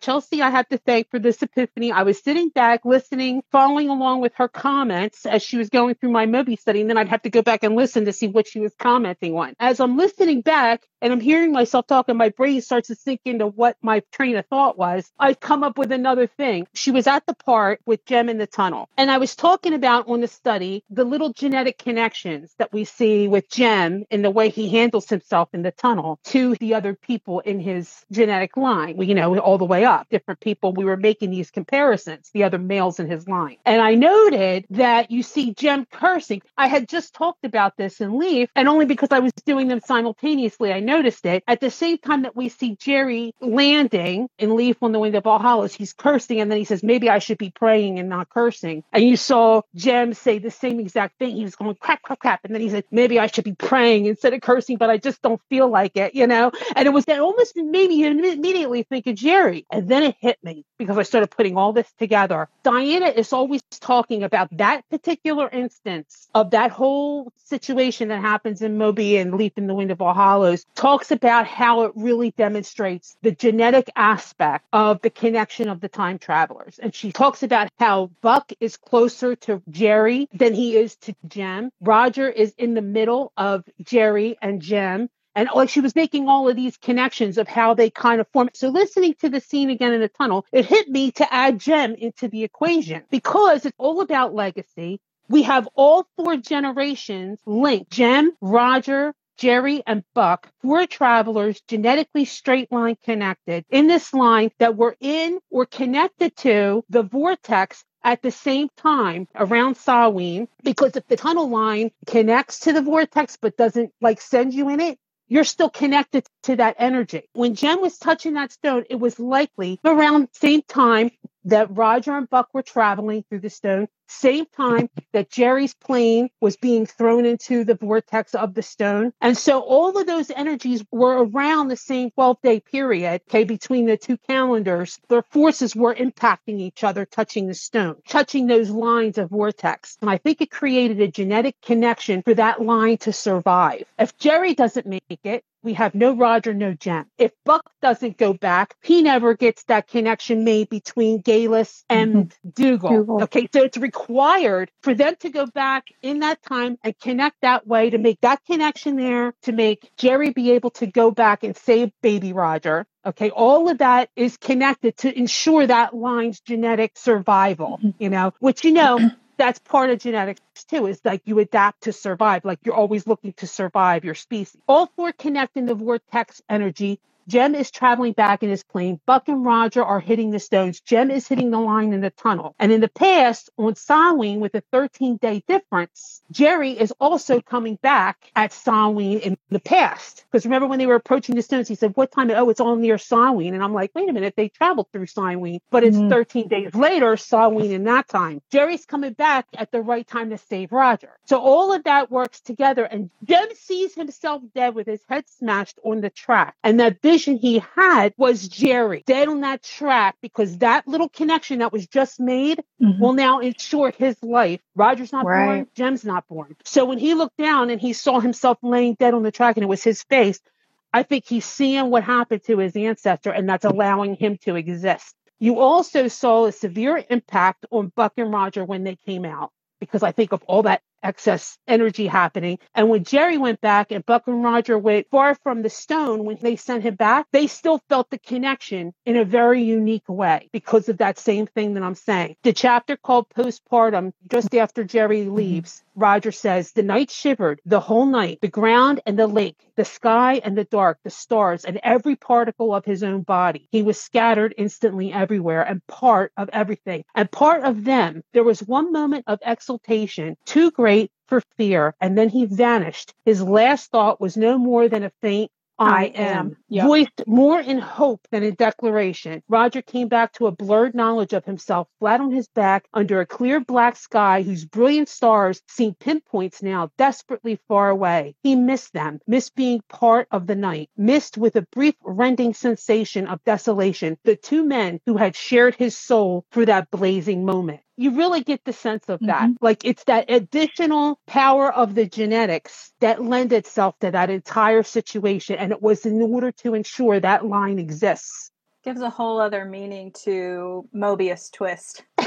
Chelsea, I have to thank for this epiphany. I was sitting back, listening, following along with her comments as she was going through my Moby study, and then I'd have to go back and listen to see what she was commenting on. As I'm listening back and I'm hearing myself talk, and my brain starts to sink into what my train of thought was, I come up with another thing. She was at the part with Jem in the tunnel, and I was talking about on the study the little genetic connections that we see with Jem in the way he handles himself in the tunnel to the other people in his genetic line, you know, all the way up. Different people, we were making these comparisons, the other males in his line. And I noted that you see Jem cursing. I had just talked about this in Leaf, and only because I was doing them simultaneously, I noticed it. At the same time that we see Jerry landing in Leaf on the Wind of Valhalla, he's cursing, and then he says, maybe I should be praying and not cursing. And you saw Jem say the same exact thing. He was going crap, crap, crap. And then he said, maybe I should be praying instead of cursing, but I just don't feel like it, you know? And it was that almost made me immediately think of Jerry. And then it hit me because I started putting all this together. Diana is always talking about that particular instance of that whole situation that happens in Moby and Leaf in the Wind of All Hallows, talks about how it really demonstrates the genetic aspect of the connection of the time travelers. And she talks about how Buck is closer to Jerry than he is to Jem. Roger is in the middle of Jerry and Jem. And like she was making all of these connections of how they kind of form. So listening to the scene again in the tunnel, it hit me to add Jem into the equation because it's all about legacy. We have all four generations linked. Jem, Roger, Jerry and Buck, were travelers genetically straight line connected in this line that were in or connected to the vortex at the same time around Samhain, because if the tunnel line connects to the vortex but doesn't like send you in it, you're still connected to that energy. When Jem was touching that stone, it was likely around the same time that Roger and Buck were traveling through the stone, same time that Jerry's plane was being thrown into the vortex of the stone. And so all of those energies were around the same 12 day period, okay, between the two calendars. Their forces were impacting each other, touching the stone, touching those lines of vortex. And I think it created a genetic connection for that line to survive. If Jerry doesn't make it, we have no Roger, no Jem. If Buck doesn't go back, he never gets that connection made between Geillis and mm-hmm. Dougal. Dougal. Okay, so it's required for them to go back in that time and connect that way to make that connection there, to make Jerry be able to go back and save baby Roger. Okay, all of that is connected to ensure that line's genetic survival, mm-hmm. you know, which, you know, <clears throat> that's part of genetics too is like you adapt to survive like you're always looking to survive your species all four connect in the vortex energy Jem is traveling back in his plane. Buck and Roger are hitting the stones. Jem is hitting the line in the tunnel. And in the past, on Samhain, with a 13 day difference, Jerry is also coming back at Samhain in the past. Because remember when they were approaching the stones, he said, What time? Oh, it's all near Samhain. And I'm like, Wait a minute, they traveled through Samhain, but it's Mhm. 13 days later, Samhain in that time. Jerry's coming back at the right time to save Roger. So all of that works together. And Jem sees himself dead with his head smashed on the track. And that vision he had was Jerry dead on that track because that little connection that was just made mm-hmm. will now ensure his life. Roger's not born, Right. Jem's not born. So when he looked down and he saw himself laying dead on the track and it was his face, I think he's seeing what happened to his ancestor and that's allowing him to exist. You also saw a severe impact on Buck and Roger when they came out because I think of all that excess energy happening. And when Jerry went back and Buck and Roger went far from the stone when they sent him back, they still felt the connection in a very unique way because of that same thing that I'm saying. The chapter called Postpartum, just after Jerry leaves, Roger says, The night shivered the whole night, the ground and the lake, the sky and the dark, the stars, and every particle of his own body. He was scattered instantly everywhere and part of everything. And part of them, there was one moment of exultation, too great for fear, and then he vanished. His last thought was no more than a faint I, am, am. Yep. voiced more in hope than in declaration. Roger came back to a blurred knowledge of himself, flat on his back under a clear black sky whose brilliant stars seemed pinpoints now, desperately far away. He missed them, missed being part of the night, missed with a brief rending sensation of desolation the two men who had shared his soul through that blazing moment. You really get the sense of that. Mm-hmm. Like it's that additional power of the genetics that lend itself to that entire situation. And it was in order to ensure that line exists. Gives a whole other meaning to Mobius twist. <laughs> <laughs>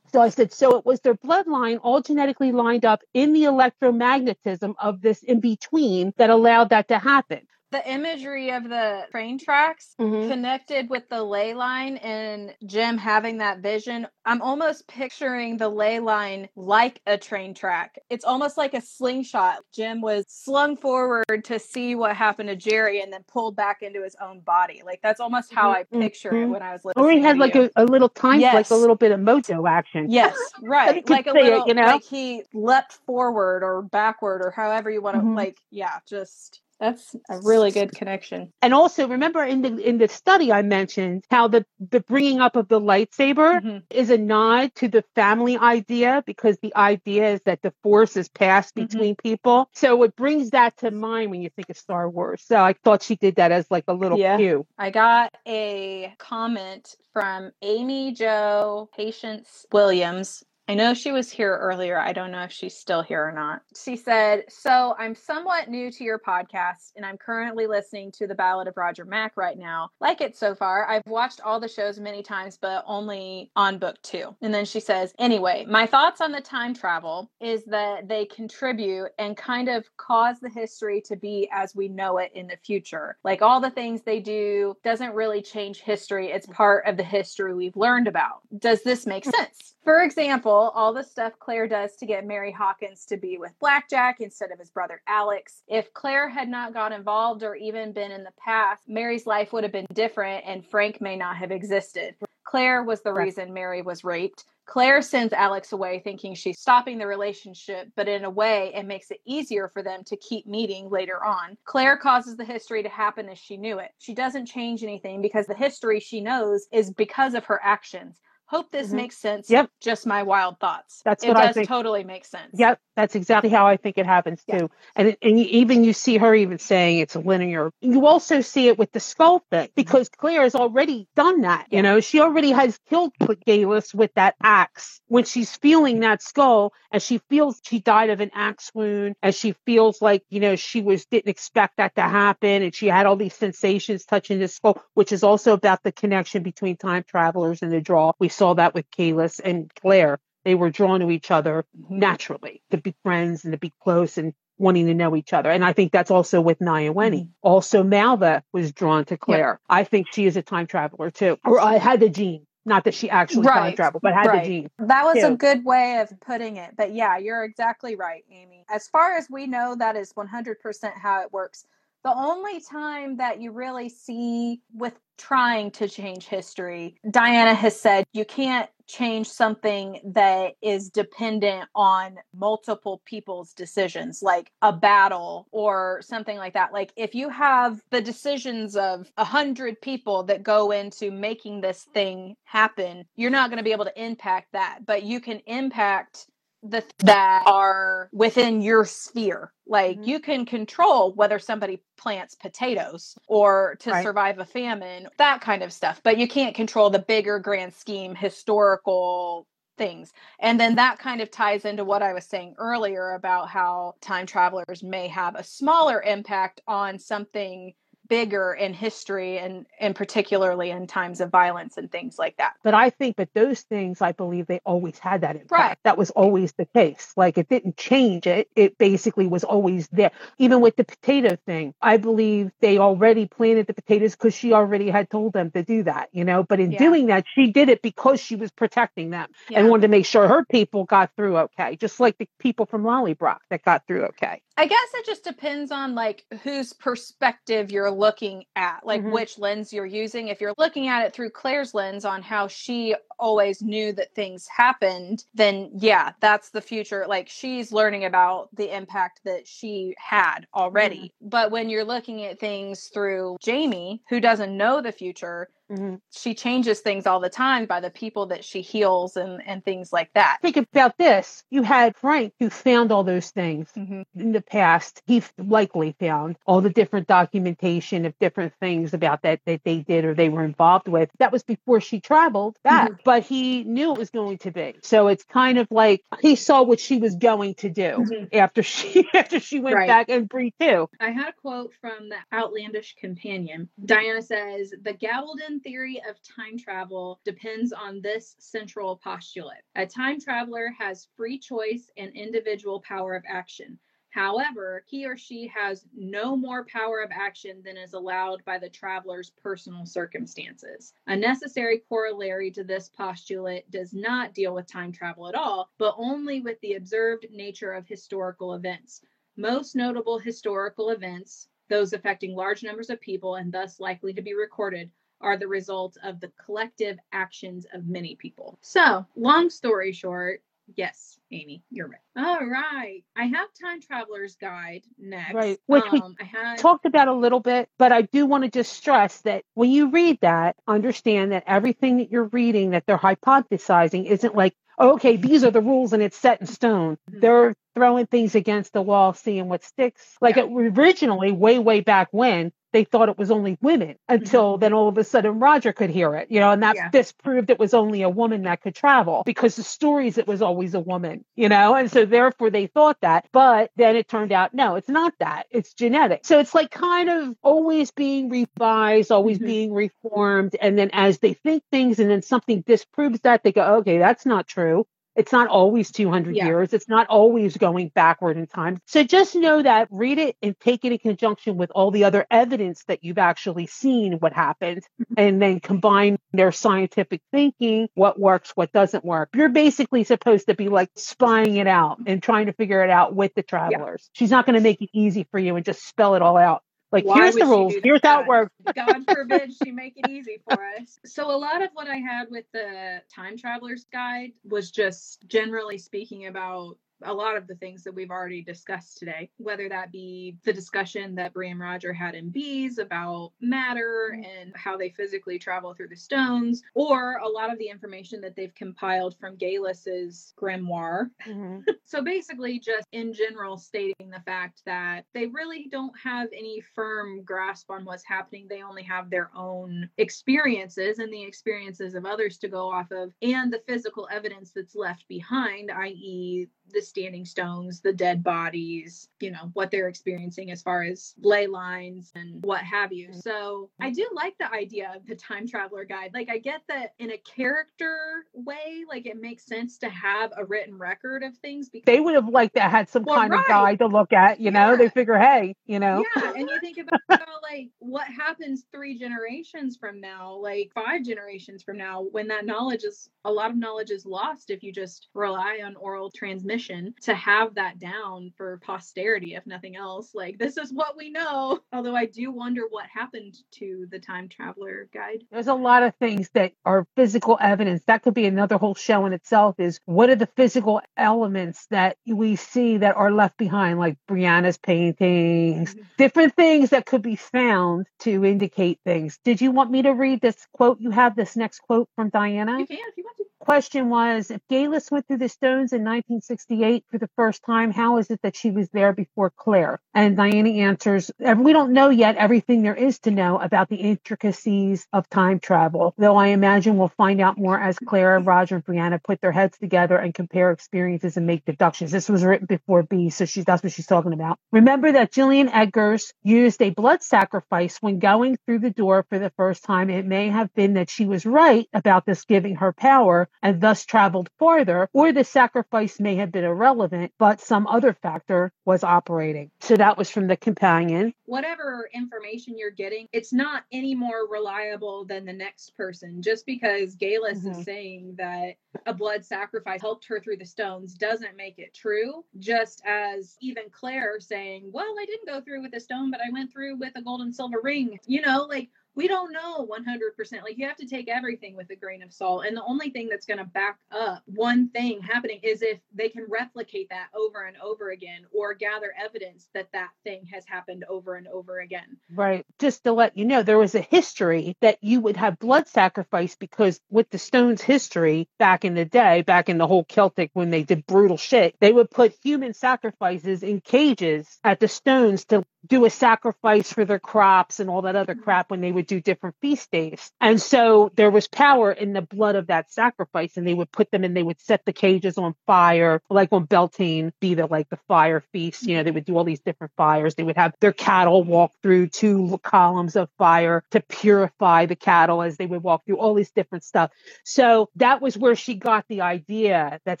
So I said, so it was their bloodline all genetically lined up in the electromagnetism of this in between that allowed that to happen. The imagery of the train tracks Mhm. connected with the ley line and Jem having that vision. I'm almost picturing the ley line like a train track. It's almost like a slingshot. Jem was slung forward to see what happened to Jerry and then pulled back into his own body. Like that's almost how I Mhm, picture it mhm. when I was listening. Or he had like a, a little time, like a little bit of mojo action. Yes, <laughs> right. Like a see it, little, you know? like he leapt forward or backward or however you want to. Mhm. Like, yeah, just that's a really good connection. And also remember in the in the study I mentioned how the the bringing up of the lightsaber Mhm. is a nod to the family idea because the idea is that the force is passed Mhm. between people. So it brings that to mind when you think of Star Wars. So I thought she did that as like a little Yeah. cue. I got a comment from Amy Joe Patience Williams. I know she was here earlier. I don't know if she's still here or not. She said, So I'm somewhat new to your podcast, and I'm currently listening to The Ballad of Roger Mac right now. Like it so far. I've watched all the shows many times, but only on book two. And then she says, Anyway, my thoughts on the time travel is that they contribute and kind of cause the history to be as we know it in the future. Like all the things they do doesn't really change history, it's part of the history we've learned about. Does this make hmm. sense? For example, all the stuff Claire does to get Mary Hawkins to be with Blackjack instead of his brother Alex. If Claire had not got involved or even been in the past, Mary's life would have been different and Frank may not have existed. Claire was the reason Mary was raped. Claire sends Alex away thinking she's stopping the relationship, but in a way, it makes it easier for them to keep meeting later on. Claire causes the history to happen as she knew it. She doesn't change anything because the history she knows is because of her actions. Hope this Mhm. makes sense. Yep. Just my wild thoughts. That's it what I does think. totally make sense. Yep, that's exactly how I think it happens Yeah. too. And it, and even you see her even saying it's a linear. You also see it with the skull thing mm-hmm. because Claire has already done that. You know, she already has killed Geillis with that axe when she's feeling that skull and she feels she died of an axe wound and she feels like you know she was didn't expect that to happen and she had all these sensations touching the skull, which is also about the connection between time travelers and the draw. We saw that with Geillis and Claire. They were drawn to each other naturally to be friends and to be close and wanting to know each other. And I think that's also with Naya. Mhm. Also, Malva was drawn to Claire. I think she is a time traveler too, or I had the gene. Not that she actually time traveled, but had right. the gene. That was a good way of putting it. But yeah, you're exactly right, Amy. As far as we know, that is 100% how it works. The only time that you really see with trying to change history, Diana has said you can't change something that is dependent on multiple people's decisions, like a battle or something like that. Like if you have the decisions of a hundred people that go into making this thing happen, you're not going to be able to impact that, but you can impact the th- that are within your sphere. Like Mhm. you can control whether somebody plants potatoes or to Right. survive a famine, that kind of stuff. But you can't control the bigger grand scheme historical things. And then that kind of ties into what I was saying earlier about how time travelers may have a smaller impact on something bigger in history and and particularly in times of violence and things like that. But I think that those things, I believe they always had that impact. Right. That was always the case. Like it didn't change it. It basically was always there. Even with the potato thing, I believe they already planted the potatoes because she already had told them to do that, you know. But in Yeah. doing that, she did it because she was protecting them and wanted to make sure her people got through okay, just like the people from Lallybroch that got through okay. I guess it just depends on like whose perspective you're looking at, like Mhm. which lens you're using. If you're looking at it through Claire's lens on how she always knew that things happened, then yeah, that's the future. Like she's learning about the impact that she had already. But when you're looking at things through Jamie, who doesn't know the future, Mhm. she changes things all the time by the people that she heals and and things like that. Think about this. You had Frank who found all those things. Mhm. in the past, he likely found all the different documentation of different things about that that they did or they were involved with. That was before she traveled back, but he knew it was going to be. So it's kind of like he saw what she was going to do Mhm. after <laughs> she after she went Right. back and Bree too. I had a quote from the Outlandish Companion. Diana says, The Gabaldon theory of time travel depends on this central postulate. A time traveler has free choice and individual power of action. However, he or she has no more power of action than is allowed by the traveler's personal circumstances. A necessary corollary to this postulate does not deal with time travel at all, but only with the observed nature of historical events. Most notable historical events, those affecting large numbers of people and thus likely to be recorded, are the result of the collective actions of many people. So, long story short, yes, Amy, you're right. All right. I have Time Traveler's Guide next. Right, which we um, I had Talked about a little bit, but I do want to just stress that when you read that, understand that everything that you're reading that they're hypothesizing isn't like, okay, these are the rules and it's set in stone. Mhm. They're throwing things against the wall, seeing what sticks. Like Yeah. it originally, way, way back when, they thought it was only women until then all of a sudden Roger could hear it, you know, and that Yeah. disproved it was only a woman that could travel because the stories it was always a woman, you know, and so therefore they thought that. But then it turned out, no, it's not that. It's genetic. So it's like kind of always being revised, always Mhm. being reformed. And then as they think things and then something disproves that, they go, okay, that's not true. It's not always 200 Yeah. years. It's not always going backward in time. So just know that, read it and take it in conjunction with all the other evidence that you've actually seen what happened, mm-hmm. and then combine their scientific thinking, what works, what doesn't work. You're basically supposed to be like spying it out and trying to figure it out with the travelers. She's not going to make it easy for you and just spell it all out. Like, Why here's the rules, here's how that? it works. God forbid she make it easy for us. So a lot of what I had with the time traveler's guide was just generally speaking about a lot of the things that we've already discussed today, whether that be the discussion that Bree and Roger had in Bees about matter and how they physically travel through the stones, or a lot of the information that they've compiled from Geillis's grimoire Mhm. <laughs> so basically, just in general, stating the fact that they really don't have any firm grasp on what's happening. They only have their own experiences and the experiences of others to go off of, and the physical evidence that's left behind, i.e., the standing stones, the dead bodies, you know, what they're experiencing as far as ley lines and what have you. So I do like the idea of the time traveler guide. Like, I get that in a character way, like, it makes sense to have a written record of things because They would have liked to had some Well, kind of guide to look at, you know. Yeah. They figure, hey, you know, yeah, and you think about like what what happens three generations from now, like five generations from now, when that knowledge is a lot of knowledge is lost if you just rely on oral transmission to have that down for posterity, if nothing else. Like, this is what we know. Although I do wonder what happened to the time traveler guide. There's a lot of things that are physical evidence. That could be another whole show in itself is what are the physical elements that we see that are left behind, like Brianna's paintings, mm-hmm. different things that could be found to indicate things. Did you want me to read this quote? You have this next quote from Diana? You can if you want to. Question was if Geillis went through the stones in 1968 for the first time, how is it that she was there before Claire? And Diana answers, we don't know yet everything there is to know about the intricacies of time travel, though I imagine we'll find out more as Claire, Roger, and Brianna put their heads together and compare experiences and make deductions. This was written before B, so she, that's what she's talking about. Remember that Gillian Edgars used a blood sacrifice when going through the door for the first time. It may have been that she was right about this giving her power and thus traveled farther, or the sacrifice may have been irrelevant, but some other factor was operating. So that was from the companion. Whatever information you're getting, it's not any more reliable than the next person. Just because Geillis mm-hmm. is saying that a blood sacrifice helped her through the stones doesn't make it true. Just as even Claire saying, Well, I didn't go through with a stone, but I went through with a gold and silver ring. You know, like we don't know 100%. Like you have to take everything with a grain of salt. And the only thing that's going to back up one thing happening is if they can replicate that over and over again or gather evidence that that thing has happened over and over again. Right. Just to let you know, there was a history that you would have blood sacrifice because with the Stones history back in the day, back in the whole Celtic when they did brutal shit, they would put human sacrifices in cages at the Stones to do a sacrifice for their crops and all that other crap when they would do different feast days. And so there was power in the blood of that sacrifice, and they would put them and they would set the cages on fire, like on Beltane, be the like the fire feast. You know, they would do all these different fires. They would have their cattle walk through two columns of fire to purify the cattle as they would walk through all these different stuff. So that was where she got the idea that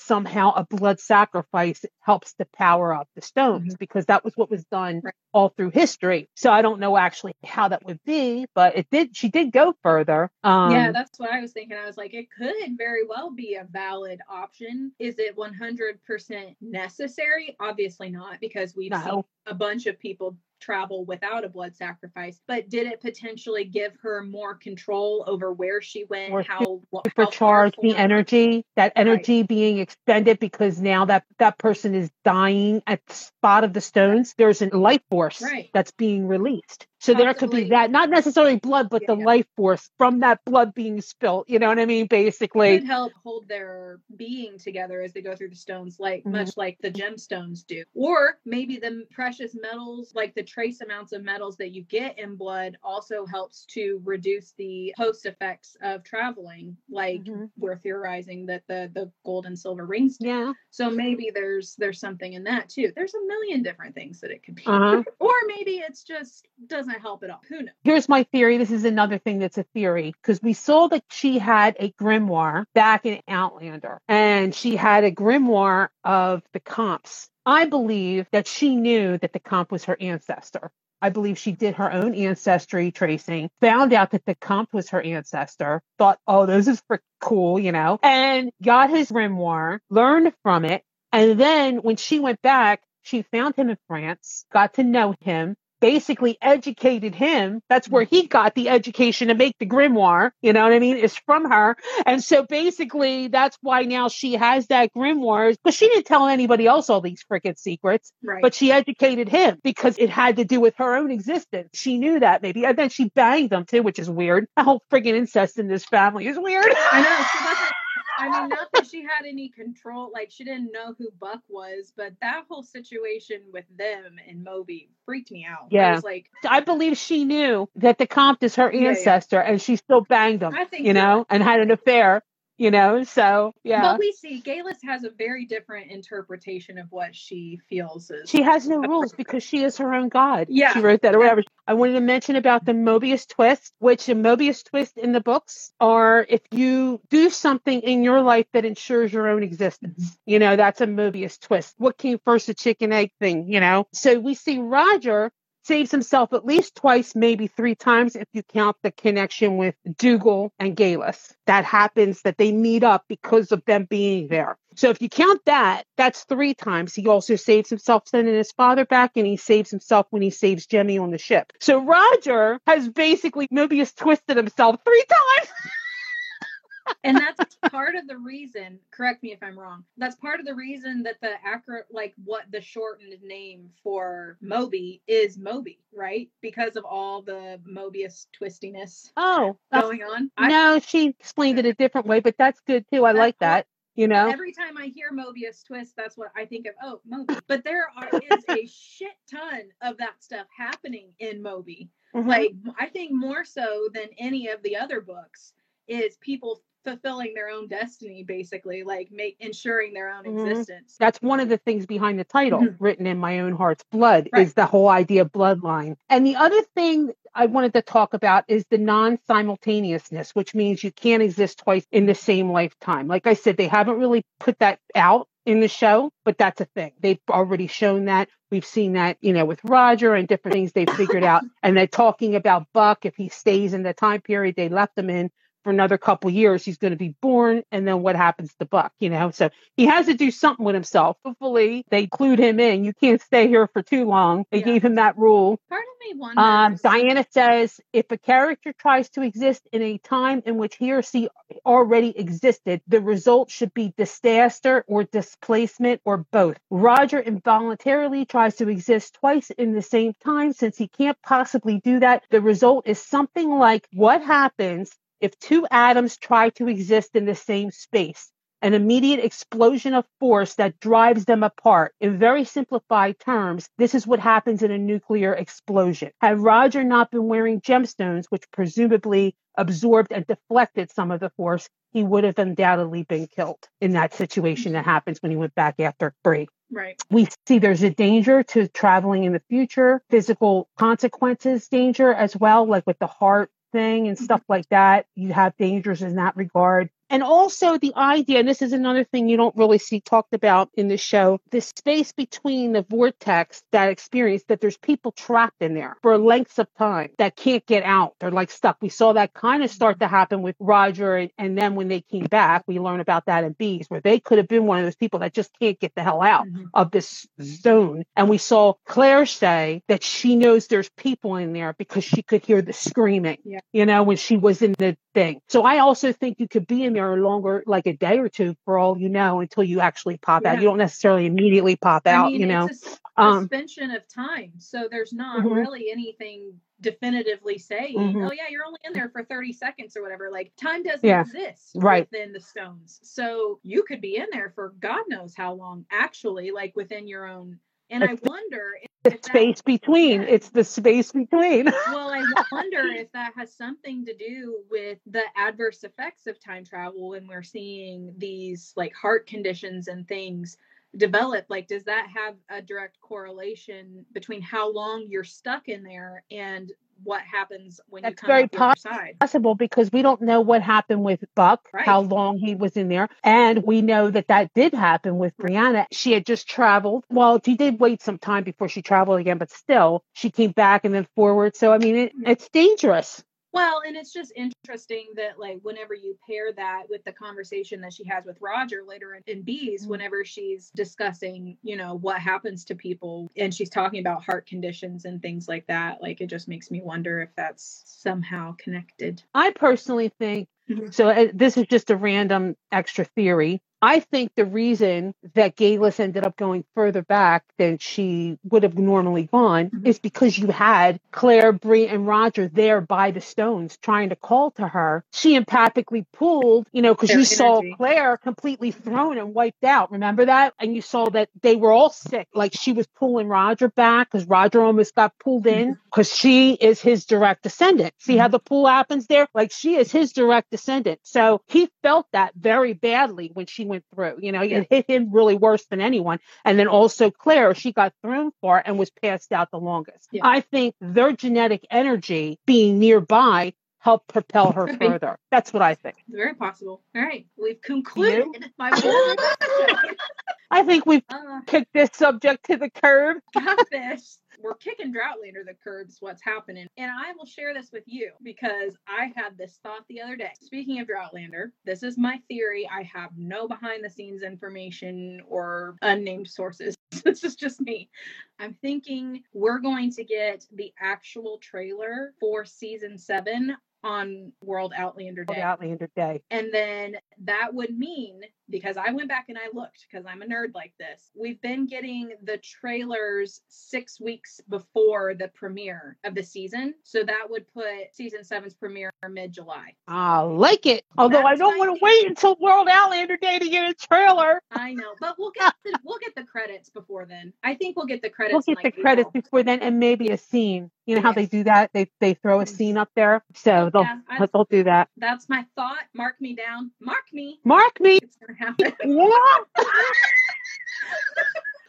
somehow a blood sacrifice helps to power up the stones mm-hmm. because that was what was done all through history. So I don't know actually how that would be, but it did. She did go further. Um, yeah, that's what I was thinking. I was like, it could very well be a valid option. Is it 100% necessary? Obviously not, because we've no. seen a bunch of people travel without a blood sacrifice, but did it potentially give her more control over where she went, or how supercharge the energy, that energy right. being expended because now that that person is dying at the spot of the stones, there's a life force right. that's being released. So there could be that, not necessarily blood, but yeah, the yeah. life force from that blood being spilt. You know what I mean? Basically, it help hold their being together as they go through the stones, like mm-hmm. much like the gemstones do. Or maybe the precious metals, like the trace amounts of metals that you get in blood, also helps to reduce the post effects of traveling. Like mm-hmm. we're theorizing that the the gold and silver rings. Do. Yeah. So maybe there's there's something in that too. There's a million different things that it could be. Uh-huh. <laughs> or maybe it's just doesn't doesn't help at all. Who knows? Here's my theory. This is another thing that's a theory because we saw that she had a grimoire back in Outlander and she had a grimoire of the Comte's. I believe that she knew that the Comte was her ancestor. I believe she did her own ancestry tracing, found out that the Comte was her ancestor, thought, oh, this is cool, you know, and got his grimoire, learned from it. And then when she went back, she found him in France, got to know him, basically educated him. That's where mm-hmm. he got the education to make the grimoire. You know what I mean? Is from her. And so basically that's why now she has that grimoire because she didn't tell anybody else all these freaking secrets, right. but she educated him because it had to do with her own existence. She knew that maybe. And then she banged them too, which is weird. The whole freaking incest in this family is weird. I know. <laughs> I mean, not that she had any control, like she didn't know who Buck was, but that whole situation with them and Moby freaked me out. Yeah, I was like, I believe she knew that the Comte is her ancestor, yeah, yeah. and she still banged him. I think you know, and had an affair you know so yeah. But we see Geillis has a very different interpretation of what she feels is she has no rules because she is her own god. Yeah. she wrote that or whatever. I wanted to mention about the mobius twist which the mobius twist in the books are if you do something in your life that ensures your own existence. Mm-hmm. you know that's a mobius twist. What came first the chicken egg thing you know? So we see roger saves himself at least twice, maybe three times if you count the connection with Dougal and Geillis. That happens that they meet up because of them being there. So if you count that, that's three times. He also saves himself sending his father back, and he saves himself when he saves Jemmy on the ship. So Roger has basically Mobius twisted himself three times. <laughs> and that's part of the reason correct me if i'm wrong that's part of the reason that the accurate like what the shortened name for moby is moby right? Because of all the mobius twistiness oh going on. No I, she explained it a different way but that's good too. I like that you know? Every time i hear mobius twist that's what i think of oh moby. But there are, is a shit ton of that stuff happening in moby. Mm-hmm. like i think more so than any of the other books is people fulfilling their own destiny basically like make ensuring their own mm-hmm. existence that's one of the things behind the title mm-hmm. written in my own heart's blood right. is the whole idea of bloodline and the other thing i wanted to talk about is the non-simultaneousness which means you can't exist twice in the same lifetime like i said they haven't really put that out in the show, but that's a thing. They've already shown that. We've seen that, you know, with Roger and different things they've figured out. <laughs> And they're talking about Buck if he stays in the time period they left him in for another couple years he's going to be born and then what happens to buck you know? So he has to do something with himself. Hopefully they clued him in. You can't stay here for too long. They yeah. gave him that rule. Part of me wonders um, diana says if a character tries to exist in a time in which he or she already existed the result should be disaster or displacement or both. Roger involuntarily tries to exist twice in the same time. Since he can't possibly do that the result is something like what happens if two atoms try to exist in the same space, an immediate explosion of force that drives them apart. In very simplified terms, this is what happens in a nuclear explosion. Had Roger not been wearing gemstones, which presumably absorbed and deflected some of the force, he would have undoubtedly been killed in that situation that happens when he went back after Bree. Right. We see there's a danger to traveling in the future, physical consequences danger as well, like with the heart thing and stuff like that. You have dangers in that regard. And also the idea, and this is another thing you don't really see talked about in the show, the space between the vortex, that experience that there's people trapped in there for lengths of time that can't get out. They're like stuck. We saw that kind of start to happen with Roger. And, and then when they came back, we learn about that in Bees, where they could have been one of those people that just can't get the hell out mm-hmm. of this zone. And we saw Claire say that she knows there's people in there because she could hear the screaming, yeah. you know, when she was in the thing. So I also think you could be in there longer, like a day or two, for all you know, until you actually pop yeah. out. You don't necessarily immediately pop I out. Mean, you know, a um, suspension of time, so there's not mm-hmm. really anything definitively saying, mm-hmm. "Oh yeah, you're only in there for 30 seconds or whatever." Like time doesn't yeah. exist right. within the stones, so you could be in there for God knows how long. Actually, like within your own and I wonder the space between. It's the space between. <laughs> well, I wonder if that has something to do with the adverse effects of time travel when we're seeing these like heart conditions and things develop. Like, does that have a direct correlation between how long you're stuck in there and what happens when That's you come very pos- possible because we don't know what happened with Buck, right. how long he was in there, and we know that that did happen with Brianna. She had just traveled. Well, she did wait some time before she traveled again, but still, she came back and then forward. So I mean, it, mm-hmm. it's dangerous. Well, and it's just interesting that like whenever you pair that with the conversation that she has with Roger later in, in Bees, mm-hmm. whenever she's discussing, you know, what happens to people and she's talking about heart conditions and things like that, like it just makes me wonder if that's somehow connected. I personally think. So. Uh, this is just a random extra theory. I think the reason that Geillis ended up going further back than she would have normally gone mm-hmm. is because you had Claire, Bree, and Roger there by the stones trying to call to her. She empathically pulled, you know, because you energy. saw Claire completely thrown and wiped out. Remember that? And you saw that they were all sick. Like she was pulling Roger back because Roger almost got pulled in because mm-hmm. she is his direct descendant. See mm-hmm. how the pull happens there? Like she is his direct descendant. So he felt that very badly when she went through. You know, it hit him really worse than anyone. And then also Claire, she got thrown for and was passed out the longest. Yeah. I think their genetic energy being nearby helped propel her further. That's what I think. It's very possible. All right, we've concluded my <laughs> I think we've uh, kicked this subject to the curb. Got this. We're kicking Droughtlander the curbs, what's happening. And I will share this with you because I had this thought the other day. Speaking of Droughtlander, this is my theory. I have no behind the scenes information or unnamed sources. <laughs> this is just me. I'm thinking we're going to get the actual trailer for season seven on World Outlander Day. World Outlander Day. And then that would mean because I went back and I looked because I'm a nerd like this. We've been getting the trailers six weeks before the premiere of the season. So that would put season seven's premiere mid July. I like it. Although That's I don't want to wait until World Outlander Day to get a trailer. I know, but we'll <laughs> get the, we'll get the credits before then. I think we'll get the credits. We'll get the April. credits before then, and maybe a scene. You know how yes. they do that? They they throw a mm-hmm. scene up there, so they'll yeah, I, they'll do that. That's my thought. Mark me down. Mark me. Mark me. Happen. <laughs> <laughs>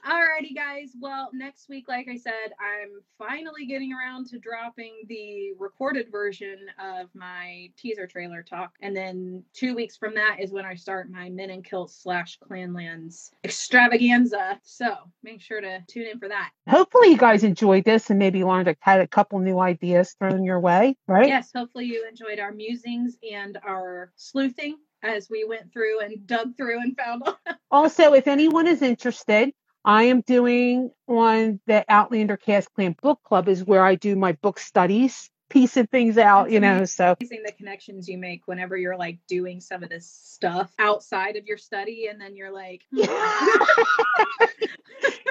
Alrighty, guys. Well, next week, like I said, I'm finally getting around to dropping the recorded version of my teaser trailer talk. And then two weeks from that is when I start my Men in Kilt slash Clanlands extravaganza. So make sure to tune in for that. Hopefully, you guys enjoyed this and maybe learned a, had a couple new ideas thrown your way, right? Yes. Hopefully, you enjoyed our musings and our sleuthing as we went through and dug through and found. also, if anyone is interested, I am doing on the Outlandercast Clan Book Club is where I do my book studies, piecing things out, you know. So amazing the connections you make whenever you're like doing some of this stuff outside of your study, and then you're like, hmm. <laughs>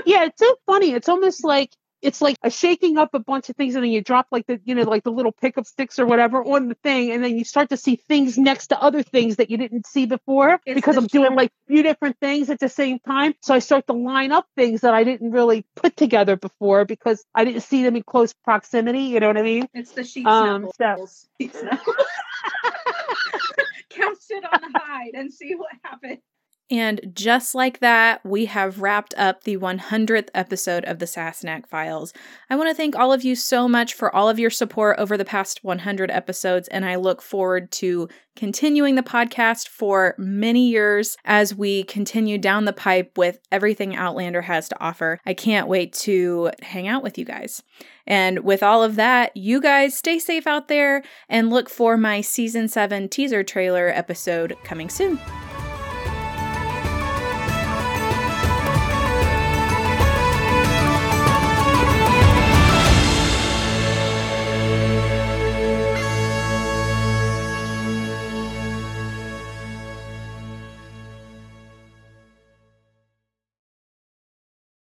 yeah, it's so funny. It's almost like it's like a shaking up a bunch of things and then you drop like the you know like the little pickup sticks or whatever on the thing and then you start to see things next to other things that you didn't see before it's because i'm doing like a few different things at the same time. So i start to line up things that i didn't really put together before because i didn't see them in close proximity you know what i mean? It's the sheet um, so. <laughs> count it on the hide and see what happens and just like that, we have wrapped up the 100th episode of the Sassenach Files. I want to thank all of you so much for all of your support over the past 100 episodes, and I look forward to continuing the podcast for many years as we continue down the pipe with everything Outlander has to offer. I can't wait to hang out with you guys. And with all of that, you guys stay safe out there and look for my season 7 teaser trailer episode coming soon.